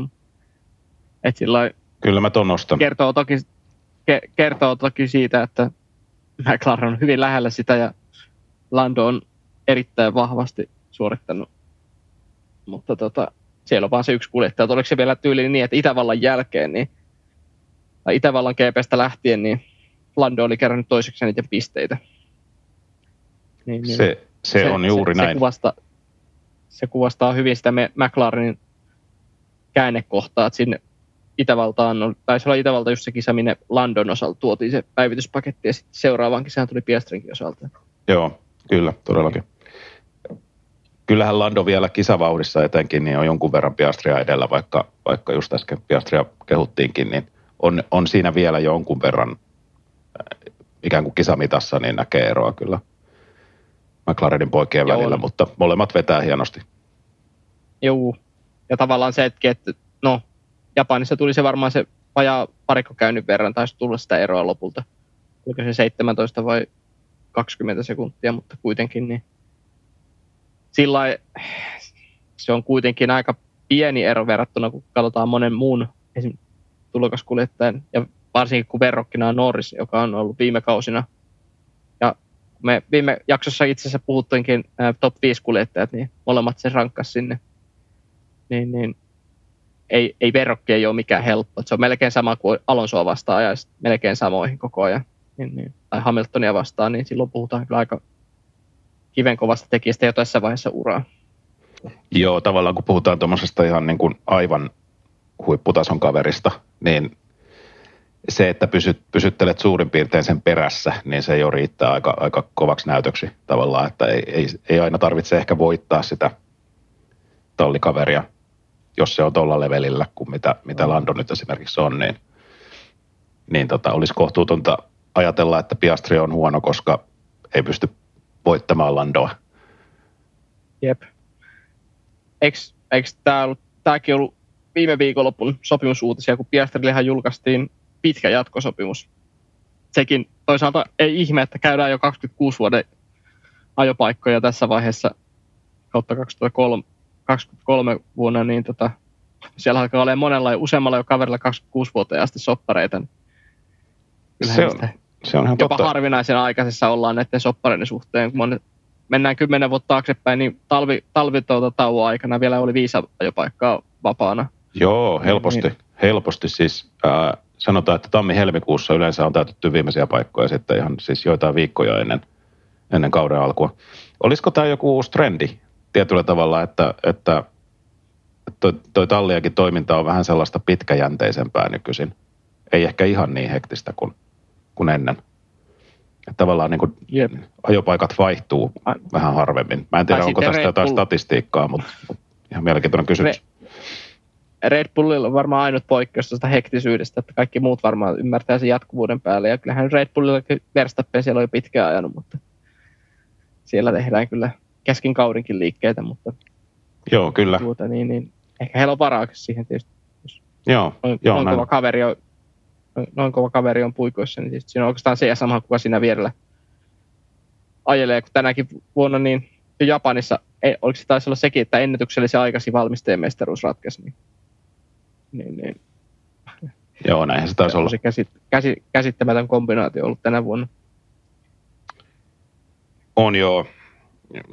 S1: Et sillä
S2: kyllä mä ton nostan.
S1: Kertoo toki, ke, kertoo toki siitä, että McLaren on hyvin lähellä sitä ja Lando on erittäin vahvasti suorittanut. Mutta tota, siellä on vaan se yksi kuljettaja. Oliko se vielä tyyli niin, että Itävallan jälkeen, niin, tai Itävallan GPstä lähtien, niin Lando oli kerännyt toiseksi niiden pisteitä.
S2: Niin, niin se, se, se, on juuri
S1: se,
S2: näin.
S1: Se kuvastaa, se kuvastaa hyvin sitä McLarenin käännekohtaa, että sinne Itävaltaan, on, taisi olla Itävalta just se kisa, minne Landon osalta tuotiin se päivityspaketti ja sitten seuraavaan kisaan tuli Piastrinkin osalta.
S2: Joo, kyllä, todellakin kyllähän Lando vielä kisavauhdissa etenkin niin on jonkun verran Piastria edellä, vaikka, vaikka just äsken Piastria kehuttiinkin, niin on, on siinä vielä jonkun verran äh, ikään kuin kisamitassa, niin näkee eroa kyllä McLarenin poikien Joo. välillä, mutta molemmat vetää hienosti.
S1: Joo, Ja tavallaan se, että, että no, Japanissa tuli se varmaan se vajaa parikko käynyt verran, taisi tulla sitä eroa lopulta. Oliko se 17 vai 20 sekuntia, mutta kuitenkin niin sillä se on kuitenkin aika pieni ero verrattuna, kun katsotaan monen muun esim. tulokaskuljettajan, ja varsinkin kun verrokkina on Norris, joka on ollut viime kausina. Ja me viime jaksossa itse asiassa puhuttiinkin top 5 kuljettajat, niin molemmat se rankkas sinne. Niin, niin ei, ei verrokki ei ole mikään helppo. Se on melkein sama kuin Alonsoa vastaan ja melkein samoihin koko ajan. Niin, niin, tai Hamiltonia vastaan, niin silloin puhutaan kyllä aika kivenkovasta tekijästä jo tässä vaiheessa uraa.
S2: Joo, tavallaan kun puhutaan tuommoisesta ihan niin kuin aivan huipputason kaverista, niin se, että pysyt, pysyttelet suurin piirtein sen perässä, niin se jo riittää aika, aika kovaksi näytöksi tavallaan, että ei, ei, ei aina tarvitse ehkä voittaa sitä tallikaveria, jos se on tuolla levelillä kuin mitä, mitä Lando nyt esimerkiksi on, niin, niin tota, olisi kohtuutonta ajatella, että Piastri on huono, koska ei pysty voittamaan Landoa.
S1: Jep. Eikö, eikö tämä ollut, tämäkin ollut viime viikonlopun sopimusuutisia, kun Piastrillehan julkaistiin pitkä jatkosopimus. Sekin toisaalta ei ihme, että käydään jo 26 vuoden ajopaikkoja tässä vaiheessa kautta 2003, 2023 vuonna, niin tota, siellä alkaa olemaan monella ja useammalla jo kaverilla 26 vuotta asti soppareita.
S2: se on, se on ihan
S1: jopa
S2: totta.
S1: harvinaisen aikaisessa ollaan näiden soppareiden suhteen. Kun mennään kymmenen vuotta taaksepäin, niin talvi, talvi tuota, tauon aikana vielä oli viisi ajopaikkaa vapaana.
S2: Joo, helposti. Niin. Helposti siis. Äh, sanotaan, että tammi-helmikuussa yleensä on täytetty viimeisiä paikkoja sitten ihan siis joitain viikkoja ennen, ennen kauden alkua. Olisiko tämä joku uusi trendi tietyllä tavalla, että, että toi, toi talliakin toiminta on vähän sellaista pitkäjänteisempää nykyisin. Ei ehkä ihan niin hektistä kuin, kuin ennen. Että tavallaan niin kuin yep. ajopaikat vaihtuu A- vähän harvemmin. Mä en tiedä, onko tästä jotain Bull... statistiikkaa, mutta, mutta ihan mielenkiintoinen kysymys. Re-
S1: Red Bullilla on varmaan ainut poikkeus tästä hektisyydestä, että kaikki muut varmaan ymmärtää sen jatkuvuuden päälle. Ja kyllähän Red Bullilla Verstappen siellä on jo pitkään ajanut, mutta siellä tehdään kyllä kesken kaudenkin liikkeitä, mutta
S2: Joo, kyllä.
S1: Tuota, niin, niin, ehkä heillä on varaa siihen tietysti.
S2: Joo,
S1: noin,
S2: joo,
S1: noin, kova kaveri on, noin kova kaveri on puikoissa, niin siinä on oikeastaan se ja sama, kuka siinä vierellä ajelee, kun tänäkin vuonna niin Japanissa, ei, oliko se taisi olla sekin, että ennätyksellisen aikaisin valmisteen mestaruus ratkesi, niin niin, niin.
S2: Joo, näinhän se taisi olla.
S1: Se käsit, käsi, käsittämätön kombinaatio ollut tänä vuonna.
S2: On joo.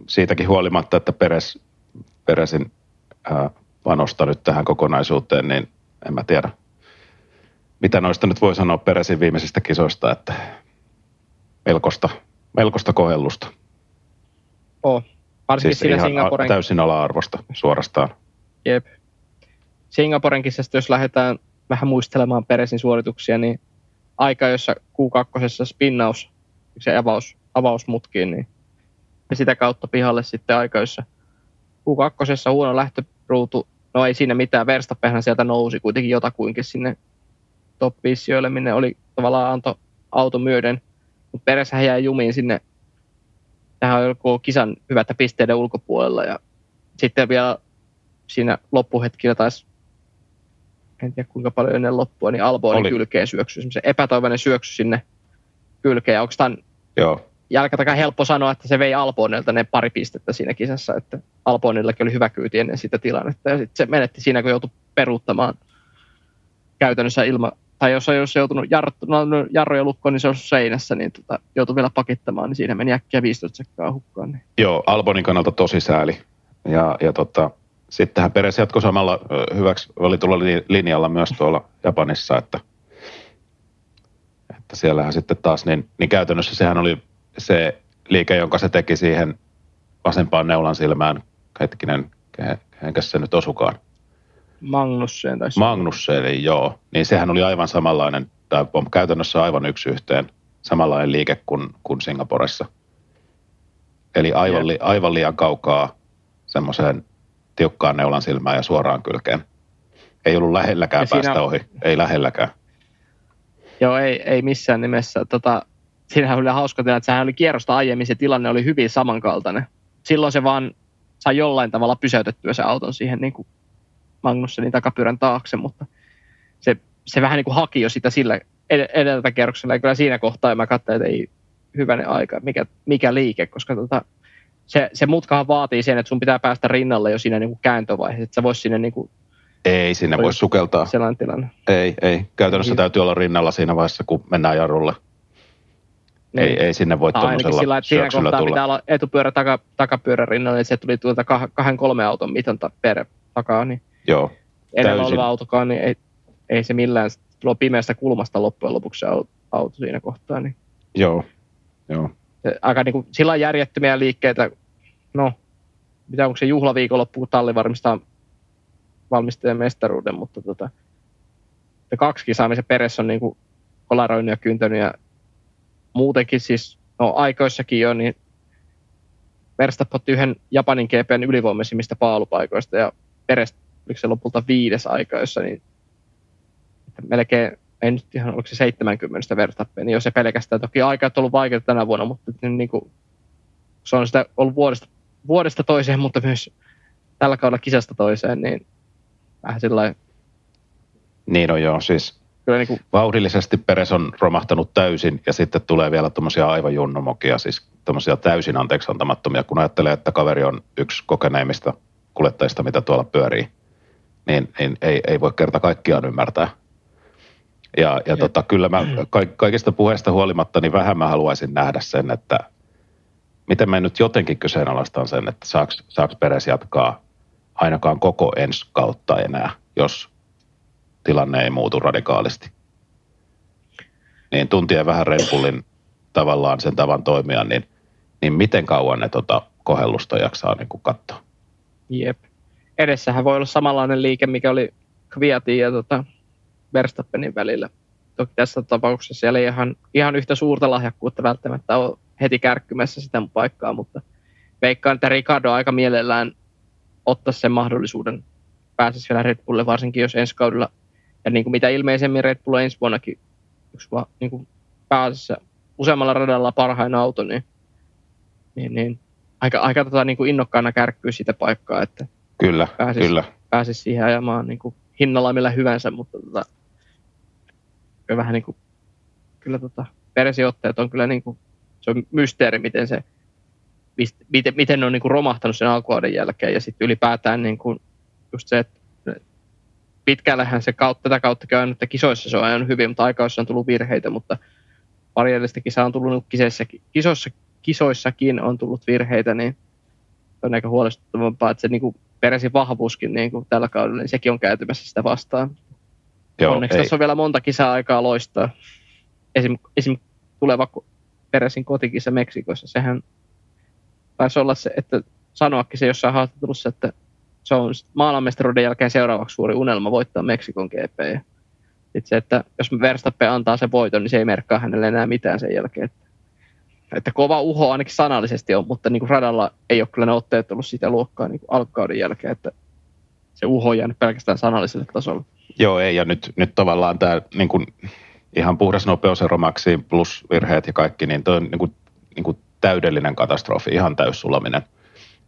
S2: Siitäkin huolimatta, että Peres, Peresin ää, panosta nyt tähän kokonaisuuteen, niin en mä tiedä, mitä noista nyt voi sanoa Peresin viimeisistä kisoista, että melkoista, melkoista kohellusta.
S1: Oh, varsinkin siis siinä Singaporen...
S2: täysin ala-arvosta suorastaan.
S1: Jep. Singaporen kisasta, jos lähdetään vähän muistelemaan Peresin suorituksia, niin aika, jossa Q2 spinnaus, se avaus, avausmutkiin, niin ja sitä kautta pihalle sitten aika, jossa Q2 huono lähtöruutu, no ei siinä mitään, Verstappenhan sieltä nousi kuitenkin jotakuinkin sinne top 5 minne oli tavallaan anto auto myöden, mutta perässä jäi jumiin sinne tähän joku kisan hyvättä pisteiden ulkopuolella ja sitten vielä siinä loppuhetkillä taisi en tiedä kuinka paljon ennen loppua, niin Albonin Oli. kylkeen syöksy, semmoisen epätoivoinen syöksy sinne kylkeen. Ja onko tämän Joo. jälkikäteen helppo sanoa, että se vei Albonilta ne pari pistettä siinä kisassa, että Albonillakin oli hyvä kyyti ennen sitä tilannetta. Ja sitten se menetti siinä, kun joutui peruuttamaan käytännössä ilma, tai jos olisi joutunut jarru, no, no, jarruja lukkoon, niin se olisi seinässä, niin tota, joutui vielä pakittamaan, niin siinä meni äkkiä 15 sekkaa hukkaan. Niin.
S2: Joo, Albonin kannalta tosi sääli. Ja, ja tota, sittenhän Peres jatkoi samalla hyväksi valitulla linjalla myös tuolla Japanissa, että, että siellähän sitten taas, niin, niin käytännössä sehän oli se liike, jonka se teki siihen vasempaan neulan silmään, hetkinen, kenkä se nyt osukaan?
S1: Magnusseen tai
S2: Magnusseen, joo. Niin sehän oli aivan samanlainen, tai käytännössä aivan yksi yhteen, samanlainen liike kuin, kuin Singaporessa. Eli aivan, li, aivan liian kaukaa semmoiseen tiukkaan neulan silmään ja suoraan kylkeen. Ei ollut lähelläkään ja päästä siinä... ohi, ei lähelläkään.
S1: Joo, ei, ei missään nimessä. Tota, siinähän oli hauska tilanne, että sehän oli kierrosta aiemmin, se tilanne oli hyvin samankaltainen. Silloin se vaan sai jollain tavalla pysäytettyä se auton siihen niin kuin Magnussenin takapyörän taakse, mutta se, se vähän niin kuin haki jo sitä sillä edeltä kerroksella. Ja kyllä siinä kohtaa mä katsoin, että ei hyvänen aika, mikä, mikä liike, koska tota, se, se mutkahan vaatii sen, että sun pitää päästä rinnalle jo siinä niin kuin kääntövaiheessa, että sä vois sinne niin kuin
S2: ei sinne voi sukeltaa.
S1: Sellainen tilanne.
S2: Ei, ei. Käytännössä niin. täytyy olla rinnalla siinä vaiheessa, kun mennään jarrulle. Niin. Ei, ei sinne voi tuollaisella sillä, että siinä kohtaa tulla.
S1: pitää olla etupyörä, taka, takapyörä rinnalla, että se tuli tuolta kahden kolme auton mitan per takaa, niin
S2: Joo,
S1: edellä oleva autokaan, niin ei, ei se millään pimeästä kulmasta loppujen lopuksi auto siinä kohtaa. Niin.
S2: Joo, joo.
S1: Se, aika niin kuin, sillä järjettömiä liikkeitä, no, mitä onko se juhlaviikonloppu, kun talli varmistaa valmistajan mestaruuden, mutta tota, se kaksi kisaa, missä Peres on niin kuin kolaroinut ja kyntänyt ja muutenkin siis, no aikoissakin jo, niin Verstappen otti yhden Japanin GPn ylivoimaisimmista paalupaikoista ja Peres oliko se lopulta viides aikaissa, niin melkein, ei nyt ihan, oliko se 70 Verstappen, niin jos se pelkästään, toki aika on ollut vaikeaa tänä vuonna, mutta niin kuin, se on sitä ollut vuodesta, vuodesta toiseen, mutta myös tällä kaudella kisasta toiseen, niin vähän sillä
S2: Niin on joo, siis Kyllä niin kuin... vauhdillisesti Peres on romahtanut täysin ja sitten tulee vielä tuommoisia aivan junnomokia, siis tuommoisia täysin anteeksi antamattomia, kun ajattelee, että kaveri on yksi kokeneimmista kuljettajista, mitä tuolla pyörii, niin, niin ei, ei voi kerta kaikkiaan ymmärtää. Ja, ja tota, kyllä mä kaikista puheista huolimatta, niin vähän mä haluaisin nähdä sen, että miten mä nyt jotenkin kyseenalaistan sen, että saaks, saaks Peres jatkaa ainakaan koko ensi kautta enää, jos tilanne ei muutu radikaalisti. Niin tuntien vähän Red Bullin tavallaan sen tavan toimia, niin, niin miten kauan ne tota kohellusta jaksaa niin katsoa?
S1: Jep. Edessähän voi olla samanlainen liike, mikä oli Kviatin ja tota Verstappenin välillä. Toki tässä tapauksessa siellä ei ihan, ihan yhtä suurta lahjakkuutta välttämättä ole heti kärkkymässä sitä paikkaa, mutta veikkaan, että Ricardo aika mielellään ottaa sen mahdollisuuden pääsisi vielä Red Bullille, varsinkin jos ensi kaudella, ja niin kuin mitä ilmeisemmin Red Bull ensi vuonnakin yksi vaan niin kuin pääasiassa useammalla radalla parhain auto, niin, niin, niin aika, aika tota, niin kuin innokkaana kärkkyy sitä paikkaa, että
S2: kyllä, pääsisi, kyllä.
S1: pääsisi siihen ajamaan niin kuin hinnalla millä hyvänsä, mutta tota, vähän niin kuin, kyllä tota, peresiotteet on kyllä niin kuin, se on mysteeri, miten se miten, miten ne on niin kuin romahtanut sen alkuvuoden jälkeen ja sitten ylipäätään niin kuin just se, että pitkällähän se kautta, tätä kautta käynyt, että kisoissa se on ajanut hyvin, mutta aikaissa on tullut virheitä, mutta pari edellistä kisaa on tullut kisoissakin, kisoissa, kisoissakin on tullut virheitä, niin on aika huolestuttavampaa, että se niin kuin peräsi vahvuuskin niin kuin tällä kaudella, niin sekin on käytymässä sitä vastaan. Joo, Onneksi ei. tässä on vielä monta kisaa aikaa loistaa. Esim, esim tuleva peräsin kotikisa Meksikossa, sehän taisi olla se, että sanoakin se jossain haastattelussa, että se on maailmanmestaruuden jälkeen seuraavaksi suuri unelma voittaa Meksikon GP. Sitten se, että jos Verstappen antaa sen voiton, niin se ei merkkaa hänelle enää mitään sen jälkeen. Että, että kova uho ainakin sanallisesti on, mutta niin kuin radalla ei ole kyllä ne otteet ollut sitä luokkaa niin kuin alkauden jälkeen, että se uho on jäänyt pelkästään sanalliselle tasolle.
S2: Joo, ei, ja nyt, nyt tavallaan tämä niin kuin, ihan puhdas nopeuseromaksi plus virheet ja kaikki, niin toi on niin kuin, niin kuin täydellinen katastrofi, ihan täyssulaminen.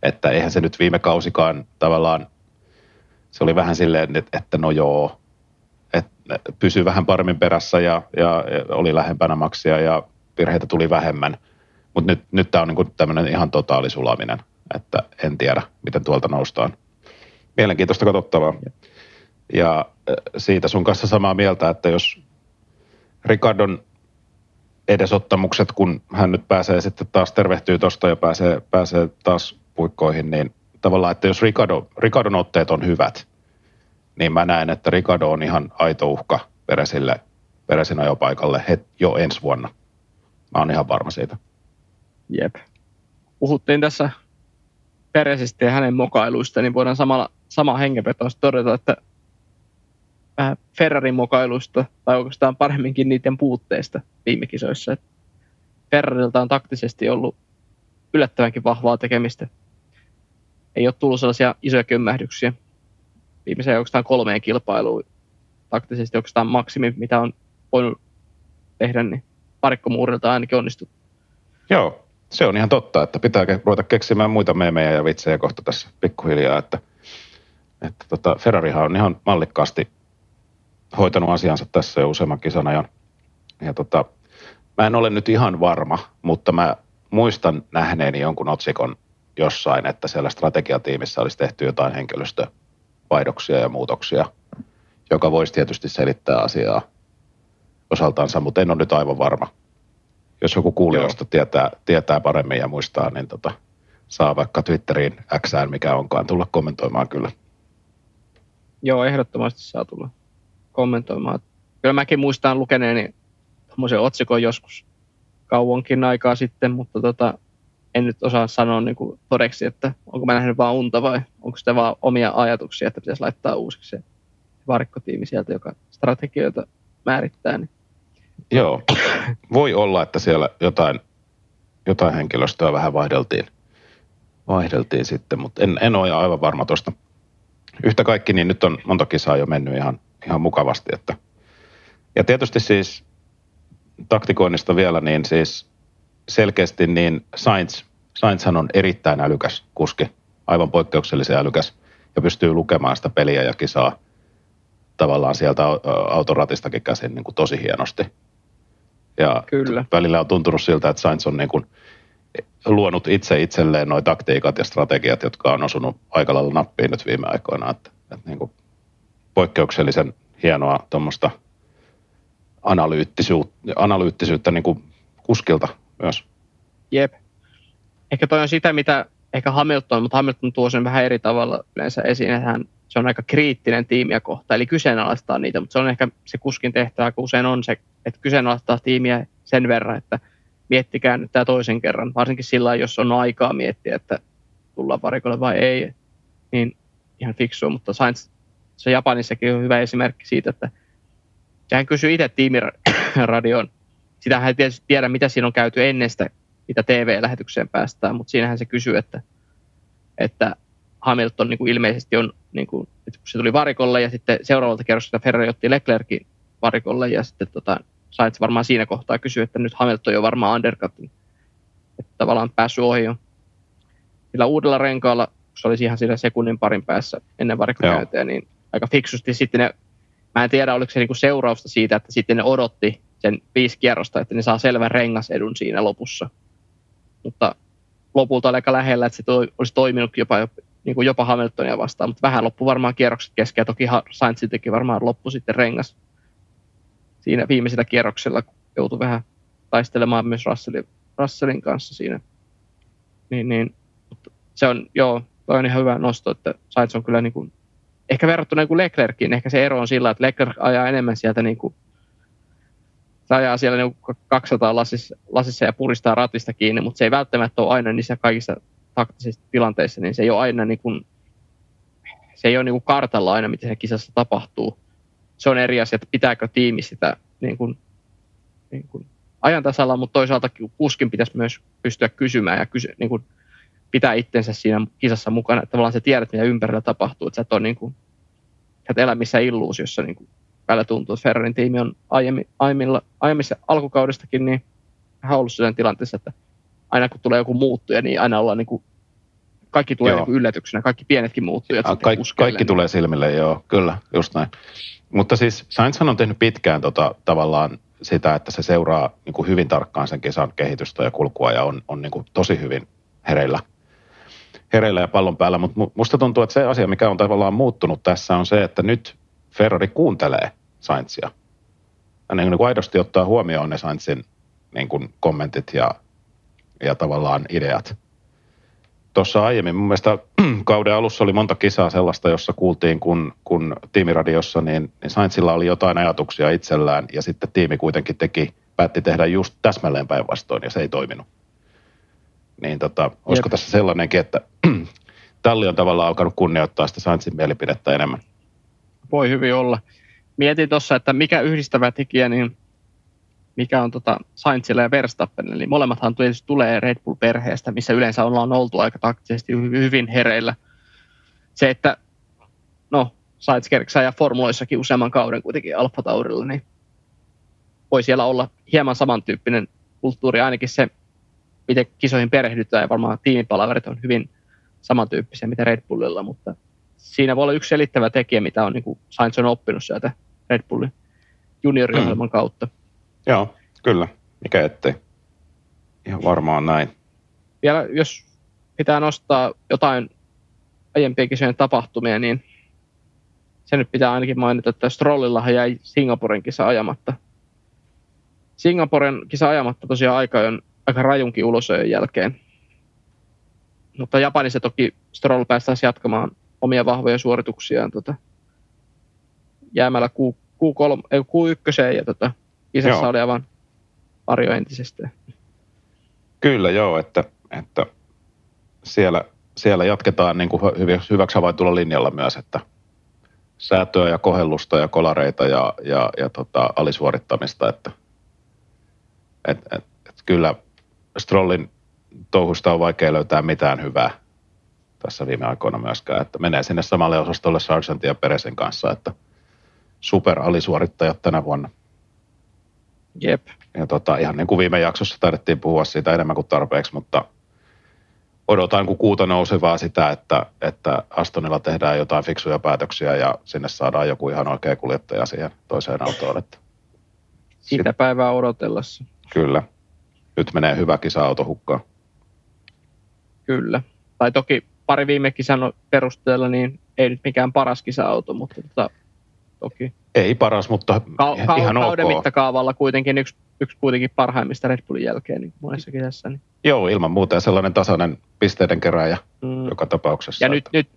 S2: Että eihän se nyt viime kausikaan tavallaan, se oli vähän silleen, että, että no joo, että pysyi vähän paremmin perässä ja, ja, ja oli lähempänä maksia ja virheitä tuli vähemmän. Mutta nyt, nyt tämä on niinku tämmöinen ihan totaalisulaminen, että en tiedä, miten tuolta noustaan. Mielenkiintoista katsottavaa. Ja siitä sun kanssa samaa mieltä, että jos Ricardon edesottamukset, kun hän nyt pääsee sitten taas tervehtyy tuosta ja pääsee, pääsee taas puikkoihin, niin tavallaan, että jos Ricardo, Ricardon otteet on hyvät, niin mä näen, että Ricardo on ihan aito uhka Peresille, Peresin ajopaikalle het, jo ensi vuonna. Mä oon ihan varma siitä.
S1: Jep. Puhuttiin tässä Peresistä ja hänen mokailuista, niin voidaan samalla, sama hengenvetoista todeta, että vähän Ferrarin mokailusta, tai oikeastaan paremminkin niiden puutteista viime kisoissa. Et Ferrarilta on taktisesti ollut yllättävänkin vahvaa tekemistä. Ei ole tullut sellaisia isoja kömmähdyksiä. Viimeiseen oikeastaan kolmeen kilpailuun taktisesti oikeastaan maksimi, mitä on voinut tehdä, niin parikkomuurilta ainakin onnistuu.
S2: Joo, se on ihan totta, että pitää ruveta keksimään muita meemejä ja vitsejä kohta tässä pikkuhiljaa, että että tota, Ferrarihan on ihan mallikkaasti hoitanut asiansa tässä jo useamman kisan ajan. Ja tota, mä en ole nyt ihan varma, mutta mä muistan nähneeni jonkun otsikon jossain, että siellä strategiatiimissä olisi tehty jotain henkilöstövaihdoksia ja muutoksia, joka voisi tietysti selittää asiaa osaltansa, mutta en ole nyt aivan varma. Jos joku kuulijoista tietää, tietää paremmin ja muistaa, niin tota, saa vaikka Twitteriin Xään, mikä onkaan, tulla kommentoimaan kyllä.
S1: Joo, ehdottomasti saa tulla kommentoimaan. Kyllä mäkin muistan lukeneeni tuommoisen otsikon joskus kauankin aikaa sitten, mutta tota, en nyt osaa sanoa niin kuin todeksi, että onko mä nähnyt vaan unta vai onko sitä vaan omia ajatuksia, että pitäisi laittaa uusiksi se varikkotiimi sieltä, joka strategioita määrittää. Niin.
S2: Joo, voi olla, että siellä jotain, jotain henkilöstöä vähän vaihdeltiin, vaihdeltiin sitten, mutta en, en ole aivan varma tuosta. Yhtä kaikki, niin nyt on monta kisaa jo mennyt ihan, ihan mukavasti. Että. Ja tietysti siis taktikoinnista vielä, niin siis selkeästi niin Sainz, Sainzhan on erittäin älykäs kuski, aivan poikkeuksellisen älykäs ja pystyy lukemaan sitä peliä ja kisaa tavallaan sieltä autoratistakin käsin niin kuin tosi hienosti. Ja Kyllä. välillä on tuntunut siltä, että Sainz on niin kuin luonut itse itselleen nuo taktiikat ja strategiat, jotka on osunut aika lailla nappiin nyt viime aikoina. Että, että niin kuin poikkeuksellisen hienoa tuommoista analyyttisyyttä, analyyttisyyttä niin kuin kuskilta myös.
S1: Jep. Ehkä toi on sitä, mitä ehkä Hamilton, mutta Hamilton tuo sen vähän eri tavalla yleensä esiin, että hän, se on aika kriittinen tiimiä kohta, eli kyseenalaistaa niitä, mutta se on ehkä se kuskin tehtävä, kun usein on se, että kyseenalaistaa tiimiä sen verran, että miettikää nyt tämä toisen kerran, varsinkin sillä jos on aikaa miettiä, että tullaan varikolle vai ei, niin ihan fiksua, mutta Sainz, se Japanissakin on hyvä esimerkki siitä, että sehän kysyy itse tiimiradioon. Sitähän ei tietysti tiedä, mitä siinä on käyty ennen sitä, mitä TV-lähetykseen päästään, mutta siinähän se kysyy, että, että Hamilton niin kuin ilmeisesti on, niin kuin, että kun se tuli varikolle ja sitten seuraavalta kerrokselta Ferrari otti Leclerkin varikolle ja sitten tota, Sainz varmaan siinä kohtaa kysyä, että nyt Hamilton jo varmaan undercutin, että tavallaan päässyt ohi jo. Sillä uudella renkaalla, kun se olisi ihan siinä sekunnin parin päässä ennen varikkokäyntiä, niin aika fiksusti sitten ne, mä en tiedä oliko se niinku seurausta siitä, että sitten ne odotti sen viisi kierrosta, että ne saa selvän rengasedun siinä lopussa. Mutta lopulta oli aika lähellä, että se toi, olisi toiminut jopa, niin kuin jopa Hamiltonia vastaan, mutta vähän loppu varmaan kierrokset kesken, ja toki Sainz teki varmaan loppu sitten rengas siinä viimeisellä kierroksella, kun joutui vähän taistelemaan myös Russellin, Russellin kanssa siinä. Niin, niin, se on, joo, toi on ihan hyvä nosto, että Sainz on kyllä niin kuin, ehkä verrattuna niin kuin Leclerckiin, ehkä se ero on sillä, että Leclerc ajaa enemmän sieltä niin kuin se ajaa siellä niin 200 lasissa, lasissa ja puristaa ratista kiinni, mutta se ei välttämättä ole aina niissä kaikissa taktisissa tilanteissa, niin se ei ole aina niin kuin, se ei ole niin kuin kartalla aina, mitä se kisassa tapahtuu. Se on eri asia, että pitääkö tiimi sitä niin kuin, niin kuin ajan tasalla, mutta toisaalta kuskin pitäisi myös pystyä kysymään ja kysy, niin kuin pitää itsensä siinä kisassa mukana. Että tavallaan sä tiedät, mitä ympärillä tapahtuu, että sä et ole niin kuin, sä et elä missään illuusiossa niin kuin välillä tuntuu, että Ferrarin tiimi on aiemmin, aiemmilla, aiemmissa alkukaudestakin niin ollut sellainen tilanteessa, että aina kun tulee joku muuttuja, niin aina ollaan niin kuin, kaikki tulee niin yllätyksenä, kaikki pienetkin muuttujat.
S2: Ja, kaikki, kaikki tulee silmille, joo, kyllä, just näin. Mutta siis Sainz on tehnyt pitkään tota, tavallaan sitä, että se seuraa niin kuin hyvin tarkkaan sen kisan kehitystä ja kulkua ja on, on niin kuin tosi hyvin hereillä, hereillä ja pallon päällä. Mutta musta tuntuu, että se asia, mikä on tavallaan muuttunut tässä on se, että nyt Ferrari kuuntelee Sainzia. Ja niin kuin aidosti ottaa huomioon ne Sainzin niin kuin kommentit ja, ja tavallaan ideat. Tuossa aiemmin, mun mielestä <clears throat> kauden alussa oli monta kisaa sellaista, jossa kuultiin, kun, kun tiimiradiossa, niin, niin Sainzilla oli jotain ajatuksia itsellään ja sitten tiimi kuitenkin teki, päätti tehdä just täsmälleen päinvastoin ja se ei toiminut. Niin tota, olisiko Jep. tässä sellainenkin, että <clears throat> talli on tavallaan alkanut kunnioittaa sitä Sainzin mielipidettä enemmän?
S1: Voi hyvin olla mietin tuossa, että mikä yhdistävä tekijä, niin mikä on tota Sainzilla ja Verstappenilla, niin molemmathan tietysti tulee Red Bull-perheestä, missä yleensä ollaan oltu aika taktisesti hyvin hereillä. Se, että no, Sainz kerksää ja formuloissakin useamman kauden kuitenkin Alfa Taurilla, niin voi siellä olla hieman samantyyppinen kulttuuri, ainakin se, miten kisoihin perehdytään, ja varmaan tiimipalaverit on hyvin samantyyppisiä, mitä Red Bullilla, mutta siinä voi olla yksi selittävä tekijä, mitä on niin kuin Sainz on oppinut sieltä Red Bullin junioriohjelman mm. kautta.
S2: Joo, kyllä. Mikä ettei. Ihan varmaan näin.
S1: Vielä jos pitää nostaa jotain aiempien kisojen tapahtumia, niin se nyt pitää ainakin mainita, että Strollillahan jäi Singaporen kisa ajamatta. Singaporen kisa ajamatta tosiaan aika on aika rajunkin ulosajon jälkeen. Mutta Japanissa toki Stroll päästäisiin jatkamaan omia vahvoja suorituksiaan tota, jäämällä Q, Q3, ei, Q1 ja tota, kisassa joo. oli aivan pari entisestä.
S2: Kyllä joo, että, että siellä, siellä jatketaan niin kuin hyväksi havaitulla linjalla myös, että säätöä ja kohellusta ja kolareita ja, ja, ja tota, alisuorittamista, että et, et, et kyllä Strollin touhusta on vaikea löytää mitään hyvää tässä viime aikoina myöskään, että menee sinne samalle osastolle Sargentin ja Peresen kanssa, että super alisuorittajat tänä vuonna.
S1: Jep.
S2: Ja tota, ihan niin kuin viime jaksossa taidettiin puhua siitä enemmän kuin tarpeeksi, mutta odotan kun kuuta nousevaa sitä, että, että Astonilla tehdään jotain fiksuja päätöksiä ja sinne saadaan joku ihan oikea kuljettaja siihen toiseen autoon. Että
S1: Sitä päivää odotellessa.
S2: Kyllä. Nyt menee hyvä kisa-auto hukkaan.
S1: Kyllä. Tai toki pari viime kisan perusteella, niin ei nyt mikään paras kisa-auto, mutta tota, toki.
S2: Ei paras, mutta ka- ka- ihan
S1: kauden
S2: ok.
S1: mittakaavalla kuitenkin yksi, yksi kuitenkin parhaimmista Red Bullin jälkeen niin monessa kisassa. Niin.
S2: Joo, ilman muuta ja sellainen tasainen pisteiden kerääjä mm. joka tapauksessa.
S1: Ja nyt, nyt,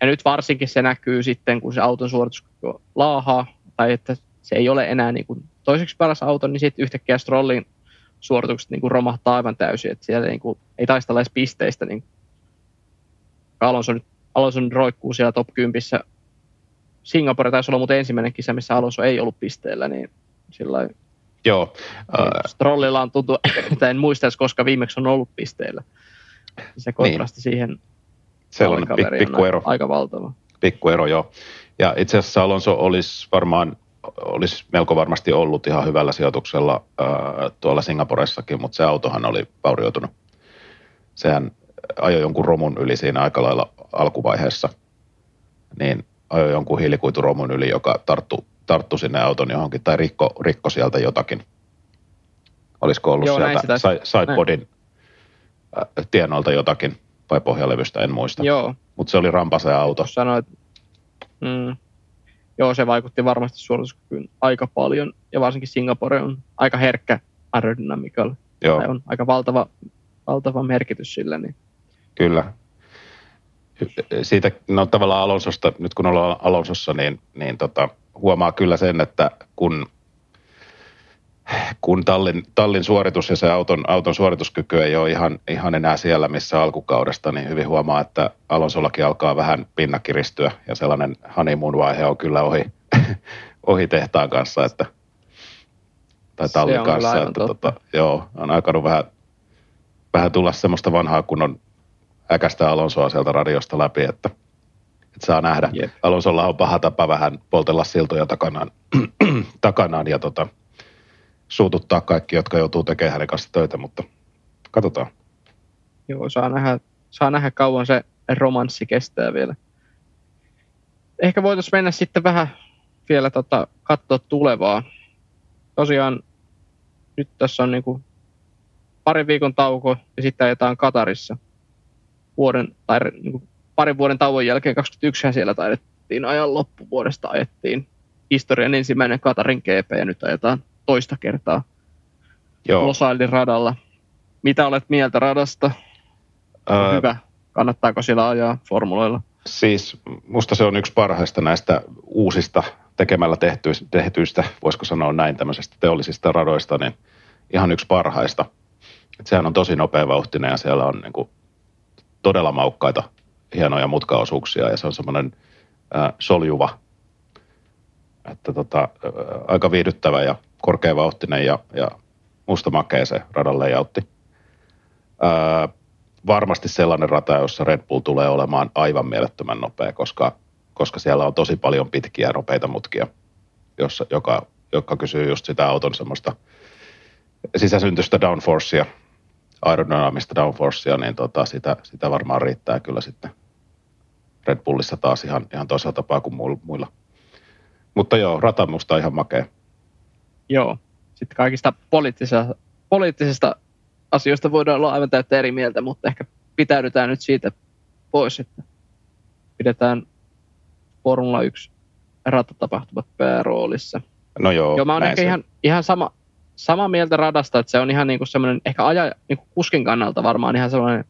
S1: ja nyt varsinkin se näkyy sitten, kun se auton suoritus laahaa, tai että se ei ole enää niin kuin toiseksi paras auto, niin sitten yhtäkkiä Strollin suoritukset niin kuin romahtaa aivan täysin, että siellä niin kuin, ei taistella edes pisteistä. Niin Alonso, nyt, Alonso nyt roikkuu siellä top 10. Singapore taisi olla muuten ensimmäinen kisa, missä Alonso ei ollut pisteellä, niin sillä
S2: Joo.
S1: Niin, Strollilla on tuntu, <coughs> että en muista edes, koska viimeksi on ollut pisteellä. Se kontrasti niin. siihen
S2: Sellainen pik- pikku ero.
S1: aika valtava.
S2: Pikku ero, joo. Ja itse asiassa Alonso olisi varmaan olisi melko varmasti ollut ihan hyvällä sijoituksella ää, tuolla Singaporessakin, mutta se autohan oli vaurioitunut. Sehän ajoi jonkun romun yli siinä aika lailla alkuvaiheessa, niin ajoi jonkun hiilikuituromun yli, joka tarttu, tarttu sinne auton johonkin tai rikko, rikko sieltä jotakin. Olisiko ollut Joo, sieltä sidepodin tienoilta jotakin vai pohjalevystä, en muista.
S1: Joo.
S2: Mutta se oli rampase auto.
S1: Sanoit, mm, joo, se vaikutti varmasti suorituskykyyn aika paljon, ja varsinkin Singapore on aika herkkä aerodynamikalle. Joo. on aika valtava, valtava merkitys sillä. Niin.
S2: Kyllä. Siitä, no tavallaan Alonsosta, nyt kun ollaan Alonsossa, niin, niin tota, huomaa kyllä sen, että kun, kun tallin, tallin suoritus ja se auton, auton suorituskyky ei ole ihan, ihan enää siellä, missä alkukaudesta, niin hyvin huomaa, että Alonsollakin alkaa vähän pinna kiristyä ja sellainen honeymoon-vaihe on kyllä ohi, <laughs> ohi tehtaan kanssa, että, tai tallin kanssa, että tota, joo, on alkanut vähän, vähän tulla semmoista vanhaa kunnon äkästä Alonsoa sieltä radiosta läpi, että, että saa nähdä. Yep. Alonsolla on paha tapa vähän poltella siltoja takanaan, <clears throat> takanaan ja tota, suututtaa kaikki, jotka joutuu tekemään hänen kanssa töitä, mutta katsotaan.
S1: Joo, saa nähdä, saa nähdä kauan se romanssi kestää vielä. Ehkä voitaisiin mennä sitten vähän vielä tota, katsoa tulevaa. Tosiaan nyt tässä on niinku parin viikon tauko ja sitten ajetaan Katarissa vuoden tai niinku parin vuoden tauon jälkeen 21 siellä taidettiin ajan loppuvuodesta ajettiin historian ensimmäinen Katarin GP ja nyt ajetaan toista kertaa Joo. Losailin radalla. Mitä olet mieltä radasta? Ää... Hyvä. Kannattaako siellä ajaa formuloilla?
S2: Siis musta se on yksi parhaista näistä uusista tekemällä tehtyistä, tehtyistä, voisiko sanoa näin, tämmöisistä teollisista radoista, niin ihan yksi parhaista. Et sehän on tosi nopea vauhtinen ja siellä on niin kuin todella maukkaita, hienoja mutkaosuuksia ja se on semmoinen äh, soljuva, että tota, äh, aika viihdyttävä ja korkeavauhtinen ja, ja musta makea se radan layoutti. Ää, varmasti sellainen rata, jossa Red Bull tulee olemaan aivan mielettömän nopea, koska, koska siellä on tosi paljon pitkiä nopeita mutkia, jossa, joka, joka kysyy just sitä auton semmoista sisäsyntystä downforcea, aerodynaamista downforcea, niin tota, sitä, sitä varmaan riittää kyllä sitten Red Bullissa taas ihan, ihan toisella tapaa kuin muilla. Mutta joo, rata musta ihan makea.
S1: Joo. Sitten kaikista poliittisista, poliittisista asioista voidaan olla aivan täyttä eri mieltä, mutta ehkä pitäydytään nyt siitä pois, että pidetään Formula 1 ratatapahtumat pääroolissa.
S2: No joo,
S1: joo mä oon ehkä ihan, ihan sama, sama mieltä radasta, että se on ihan niinku semmoinen, ehkä aja, niinku kuskin kannalta varmaan ihan sellainen,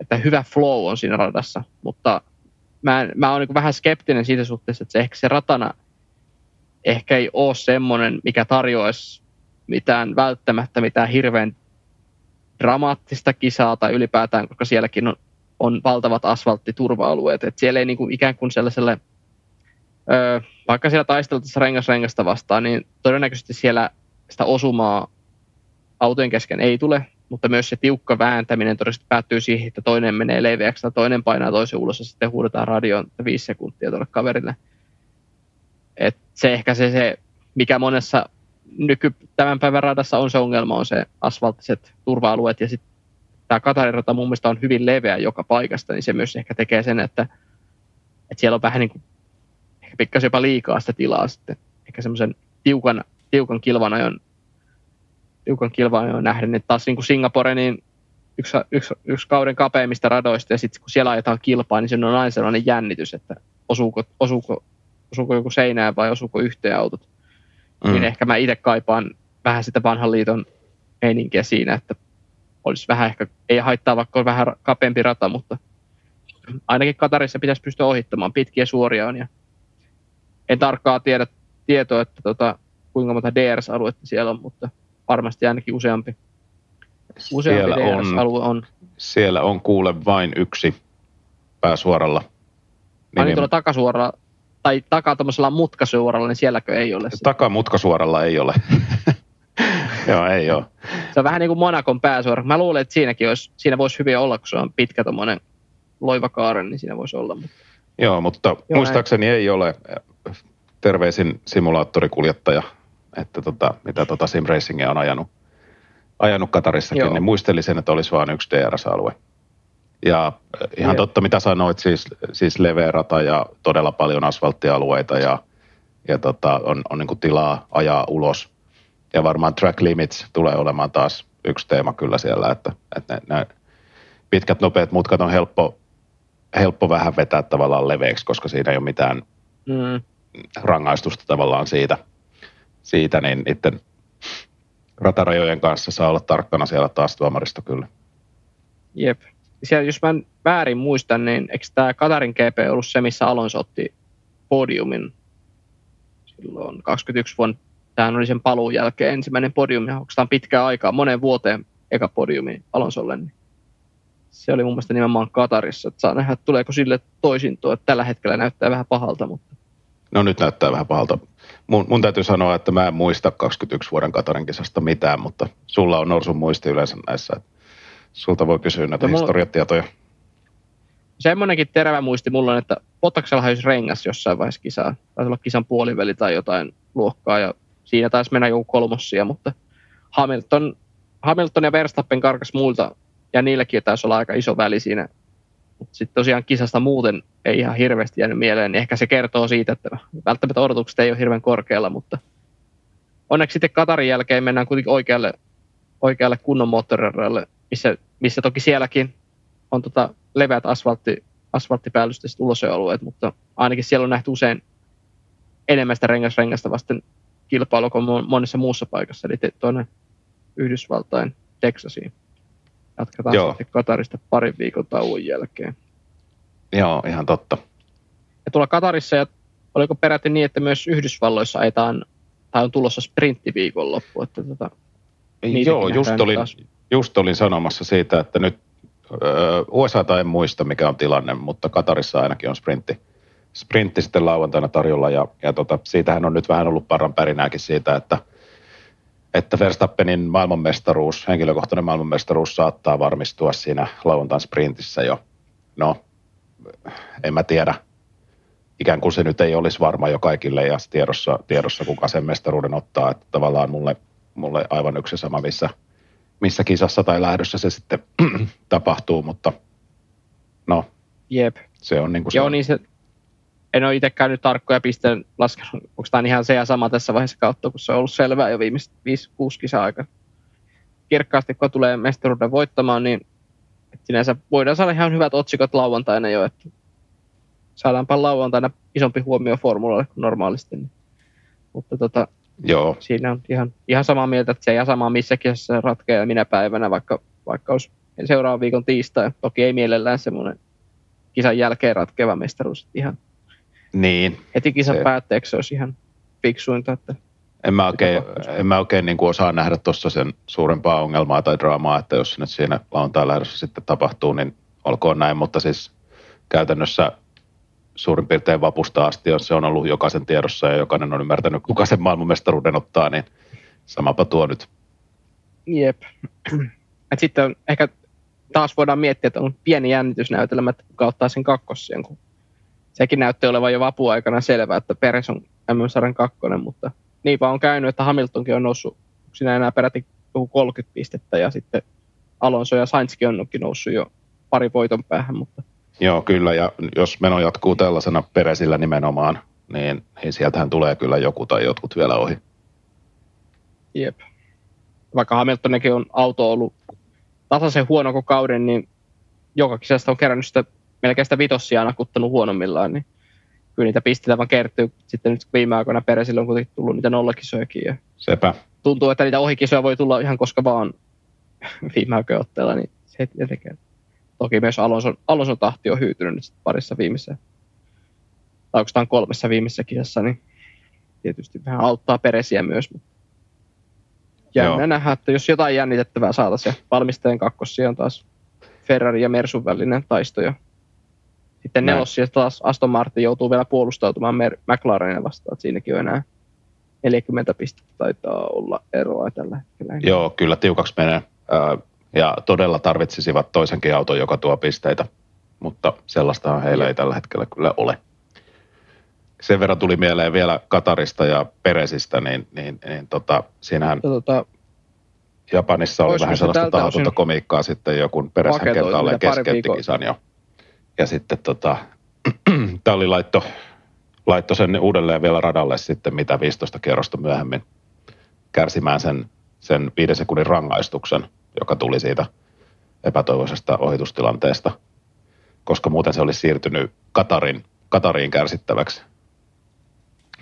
S1: että hyvä flow on siinä radassa, mutta mä, mä oon niinku vähän skeptinen siitä suhteessa, että se ehkä se ratana ehkä ei ole semmoinen, mikä tarjoaisi mitään välttämättä mitään hirveän dramaattista kisaa tai ylipäätään, koska sielläkin on, on valtavat asfalttiturva-alueet. että siellä ei niinku ikään kuin sellaiselle, öö, vaikka siellä taisteltaisiin rengasrengasta vastaan, niin todennäköisesti siellä sitä osumaa autojen kesken ei tule, mutta myös se tiukka vääntäminen todennäköisesti päättyy siihen, että toinen menee leveäksi toinen painaa toisen ulos ja sitten huudetaan radioon viisi sekuntia tuolle kaverille. Et se ehkä se, se, mikä monessa nyky tämän päivän radassa on se ongelma, on se asfalttiset turva-alueet ja sitten tämä Katarin rata mun mielestä on hyvin leveä joka paikasta, niin se myös ehkä tekee sen, että, että siellä on vähän niin kuin, pikkasen jopa liikaa sitä tilaa sitten. Ehkä semmoisen tiukan, tiukan kilvanajon tiukan kilvanajon nähden, että taas niin kuin Singapore, niin yksi, yksi, yksi kauden kapeimmista radoista, ja sitten kun siellä ajetaan kilpaa, niin se on aina sellainen jännitys, että osuuko, osuuko, osuuko joku seinään vai osuuko yhteen autot. Mm. Niin ehkä mä itse kaipaan vähän sitä vanhan liiton meininkiä siinä, että olisi vähän ehkä, ei haittaa vaikka on vähän kapeampi rata, mutta ainakin Katarissa pitäisi pystyä ohittamaan. Pitkiä suoria on ja en tarkkaa tiedä tietoa, että tota, kuinka monta DRS-aluetta siellä on, mutta varmasti ainakin useampi. Useampi siellä DRS-alue on, on.
S2: Siellä on kuule vain yksi pääsuoralla.
S1: Aina tuolla takasuoralla tai takaa tuommoisella mutkasuoralla, niin sielläkö ei ole?
S2: Taka mutkasuoralla ei ole. <laughs> Joo, ei ole.
S1: Se on vähän niin kuin Monakon pääsuora. Mä luulen, että siinäkin olisi, siinä voisi hyvin olla, kun se on pitkä tuommoinen loivakaaren, niin siinä voisi olla. Mutta...
S2: Joo, mutta Joo, muistaakseni näin. ei ole terveisin simulaattorikuljettaja, että tota, mitä tota Sim Racingia on ajanut, ajanut Katarissakin, Joo. niin muistelisin, että olisi vain yksi DRS-alue. Ja äh, ihan Jep. totta, mitä sanoit, siis, siis leveä rata ja todella paljon asfalttialueita ja, ja tota, on, on niin tilaa ajaa ulos. Ja varmaan track limits tulee olemaan taas yksi teema kyllä siellä, että, että ne, ne pitkät nopeat mutkat on helppo, helppo vähän vetää tavallaan leveäksi, koska siinä ei ole mitään mm. Rangaistusta tavallaan siitä, siitä niin niiden ratarajojen kanssa saa olla tarkkana siellä taas tuomaristo kyllä.
S1: Jep siellä, jos mä väärin muistan, niin eikö tämä Katarin GP ollut se, missä Alonso otti podiumin silloin 21 vuonna. Tämähän oli sen paluun jälkeen ensimmäinen podiumi, on pitkää aikaa, monen vuoteen eka podiumi Alonsolle. Niin se oli mun mielestä nimenomaan Katarissa. Että saa nähdä, tuleeko sille toisintoa. Tällä hetkellä näyttää vähän pahalta, mutta...
S2: No nyt näyttää vähän pahalta. Mun, mun täytyy sanoa, että mä en muista 21 vuoden Katarin kisasta mitään, mutta sulla on norsun muisti yleensä näissä. Että sulta voi kysyä näitä no, historiatietoja.
S1: Semmoinenkin terävä muisti mulla on, että Pottaksella olisi rengas jossain vaiheessa kisaa. Taisi olla kisan puoliväli tai jotain luokkaa ja siinä taisi mennä joku kolmossia, mutta Hamilton, Hamilton ja Verstappen karkas muilta ja niilläkin taisi olla aika iso väli siinä. Sitten tosiaan kisasta muuten ei ihan hirveästi jäänyt mieleen, niin ehkä se kertoo siitä, että välttämättä odotukset ei ole hirveän korkealla, mutta onneksi sitten Katarin jälkeen mennään kuitenkin oikealle, oikealle kunnon moottoriralle missä, missä toki sielläkin on tota leveät asfaltti, asfalttipäällysteistä ulosalueet, mutta ainakin siellä on nähty usein enemmän sitä rengasrengasta vasten kilpailua kuin monessa muussa paikassa, eli tuonne Yhdysvaltain Texasiin. Jatketaan Joo. sitten Katarista parin viikon tauon jälkeen.
S2: Joo, ihan totta.
S1: Ja tuolla Katarissa, ja oliko peräti niin, että myös Yhdysvalloissa ajetaan, tai on tulossa sprinttiviikonloppu, että tota,
S2: Joo, just olin, taas just olin sanomassa siitä, että nyt USA en muista mikä on tilanne, mutta Katarissa ainakin on sprintti, sprintti sitten lauantaina tarjolla ja, ja tota, siitähän on nyt vähän ollut parran pärinääkin siitä, että, että Verstappenin maailmanmestaruus, henkilökohtainen maailmanmestaruus saattaa varmistua siinä lauantain sprintissä jo. No, en mä tiedä, ikään kuin se nyt ei olisi varma jo kaikille ja tiedossa, tiedossa kuka sen mestaruuden ottaa, että tavallaan mulle, mulle aivan yksi sama, missä – missä kisassa tai lähdössä se sitten <clears throat> tapahtuu, mutta no,
S1: Jep.
S2: Se on niin kuin se
S1: Joo, niin se, en ole itsekään nyt tarkkoja pisteen laskenut, onko tämä ihan se ja sama tässä vaiheessa kautta, kun se on ollut selvää jo viimeiset 5-6 kisaa aika kirkkaasti, kun tulee mestaruuden voittamaan, niin sinänsä voidaan saada ihan hyvät otsikot lauantaina jo, että saadaanpa lauantaina isompi huomio formulalle kuin normaalisti. Niin. Mutta tota,
S2: Joo,
S1: siinä on ihan, ihan samaa mieltä, että se ei ihan sama missä kisassa ratkeaa minä päivänä, vaikka, vaikka olisi seuraavan viikon tiistai. Toki ei mielellään semmoinen kisan jälkeen ratkeava mestaruus. Ihan
S2: niin.
S1: heti kisan
S2: Se-
S1: päätteeksi se olisi ihan fiksuinta. Että,
S2: En mä oikein, en mä oikein niin kuin osaa nähdä tuossa sen suurempaa ongelmaa tai draamaa, että jos nyt siinä lauantai lähdössä sitten tapahtuu, niin olkoon näin, mutta siis käytännössä suurin piirtein vapusta asti, jos se on ollut jokaisen tiedossa ja jokainen on ymmärtänyt, kuka sen maailmanmestaruuden ottaa, niin samapa tuo nyt.
S1: jep. Et sitten on, ehkä taas voidaan miettiä, että on pieni jännitysnäytelmä, että kuka ottaa sen kakkossien, kun sekin näytti olevan jo vapuaikana selvää, että Peres on MM-sarjan kakkonen, mutta niin vaan on käynyt, että Hamiltonkin on noussut, siinä enää peräti joku 30 pistettä ja sitten Alonso ja Sainzkin onkin noussut jo pari voiton päähän, mutta
S2: Joo, kyllä, ja jos meno jatkuu tällaisena peresillä nimenomaan, niin, niin sieltähän tulee kyllä joku tai jotkut vielä ohi.
S1: jep. Vaikka Hamiltonikin on auto ollut tasaisen huono kauden, niin joka kisasta on kerännyt sitä melkein sitä vitossiaa nakuttanut huonommillaan, niin kyllä niitä pisteitä vaan kertyy. Sitten nyt viime aikoina Peresille on kuitenkin tullut niitä nollakisojakin ja
S2: Sepä.
S1: tuntuu, että niitä ohikisoja voi tulla ihan koska vaan <laughs> viime aikoina otteella, niin se ei tietenkään. Toki myös Alonson, Alonson tahti on hyytynyt nyt parissa viimeisessä, tai oikeastaan kolmessa viimeisessä kisassa, niin tietysti vähän auttaa peresiä myös. Mutta
S2: Joo.
S1: jännä nähdä, että jos jotain jännitettävää saataisiin, ja valmistajan kakkossia on taas Ferrari ja Mersun välinen taisto, ja sitten
S2: Näin.
S1: nelossia taas Aston Martin joutuu vielä puolustautumaan Mer- McLarenia vastaan, että siinäkin on enää 40 pistettä taitaa olla eroa tällä hetkellä.
S2: Joo, kyllä tiukaksi menee. Ja todella tarvitsisivat toisenkin auton, joka tuo pisteitä, mutta sellaistahan heillä ei tällä hetkellä kyllä ole. Sen verran tuli mieleen vielä Katarista ja Peresistä, niin, niin, niin tota, siinähän
S1: tota,
S2: Japanissa oli vähän
S1: se
S2: sellaista tahatonta
S1: osin
S2: komiikkaa sitten joku Pereshän kertaalleen keskeytti kisan jo. Ja sitten tota, <clears throat> oli laitto, laitto sen uudelleen vielä radalle sitten mitä 15 kierrosta myöhemmin kärsimään sen, sen viiden sekunnin rangaistuksen, joka tuli siitä epätoivoisesta ohitustilanteesta, koska muuten se olisi siirtynyt Katarin, Katariin kärsittäväksi.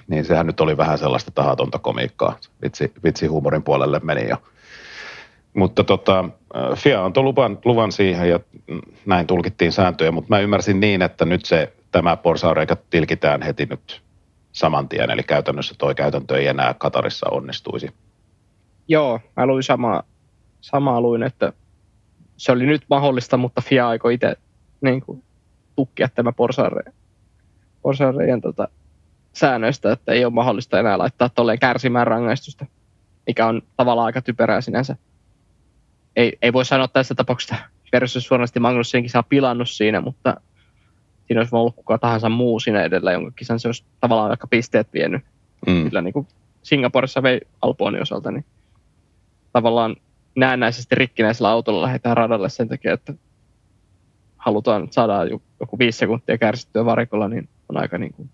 S2: Niin sehän nyt oli vähän sellaista tahatonta komiikkaa. Vitsi, vitsi huumorin puolelle meni jo. Mutta tota, äh, FIA antoi luvan, luvan siihen ja näin tulkittiin sääntöjä, mutta mä ymmärsin niin, että nyt se, tämä porsaareikä tilkitään heti nyt saman tien, eli käytännössä toi käytäntö ei enää Katarissa onnistuisi.
S1: joo, mä luin samaa, samaa luin, että se oli nyt mahdollista, mutta FIA aikoi itse niin kuin, tukkia tämä porsaareen, porsaareen tota, säännöistä, että ei ole mahdollista enää laittaa tolleen kärsimään rangaistusta, mikä on tavallaan aika typerää sinänsä. Ei, ei voi sanoa tässä tapauksessa versus suorasti Magnussenkin saa pilannut siinä, mutta siinä olisi ollut kuka tahansa muu siinä edellä, jonka kisan se olisi tavallaan vaikka pisteet vienyt
S2: Mm.
S1: kyllä niin kuin Singaporessa vei Alponin osalta, niin tavallaan näennäisesti rikkinäisellä autolla lähdetään radalle sen takia, että halutaan saada jo- joku viisi sekuntia kärsittyä varikolla, niin on aika niin kuin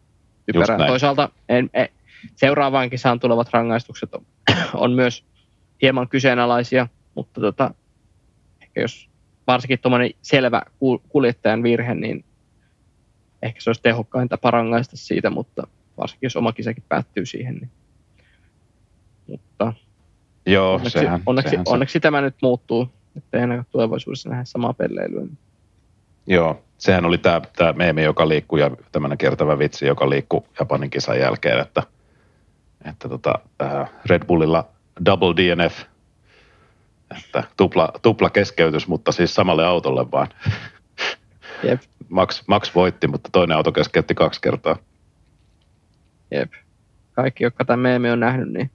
S1: typerää. Toisaalta en, en, seuraavaan kisaan tulevat rangaistukset on, <coughs> on myös hieman kyseenalaisia, mutta tota, ehkä jos varsinkin tuommoinen selvä ku- kuljettajan virhe, niin ehkä se olisi tehokkain tapa rangaista siitä, mutta varsinkin jos oma kisakin päättyy siihen. Niin. Mutta
S2: Joo,
S1: onneksi,
S2: sehän,
S1: onneksi,
S2: sehän se-
S1: onneksi tämä nyt muuttuu, että ei enää tulevaisuudessa nähdä samaa pelleilyä.
S2: Joo, sehän oli tämä, tämä meemi, joka liikkui ja tämmöinen kiertävä vitsi, joka liikkui Japanin kisan jälkeen, että, että tota, äh, Red Bullilla double DNF, että tupla, tupla keskeytys, mutta siis samalle autolle vaan.
S1: Jep,
S2: Max, Max voitti, mutta toinen auto keskeytti kaksi kertaa.
S1: jep. Kaikki, jotka tämän meemi on nähnyt, niin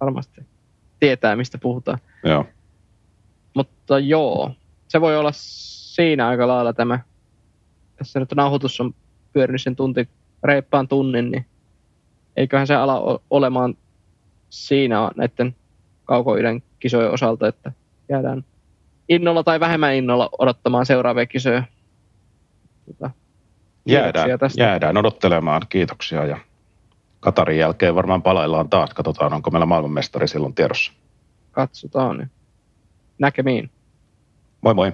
S1: varmasti tietää, mistä puhutaan.
S2: Joo,
S1: Mutta joo, se voi olla siinä aika lailla tämä. Tässä nyt nauhoitus on pyörinyt sen tunti, reippaan tunnin, niin eiköhän se ala olemaan siinä näiden kaukoiden kisojen osalta, että jäädään innolla tai vähemmän innolla odottamaan seuraavia kisoja. Tota,
S2: jäädään, tästä. jäädään odottelemaan. Kiitoksia ja Katarin jälkeen varmaan palaillaan taas. Katsotaan, onko meillä maailmanmestari silloin tiedossa.
S1: Katsotaan. Näkemiin.
S2: Moi moi.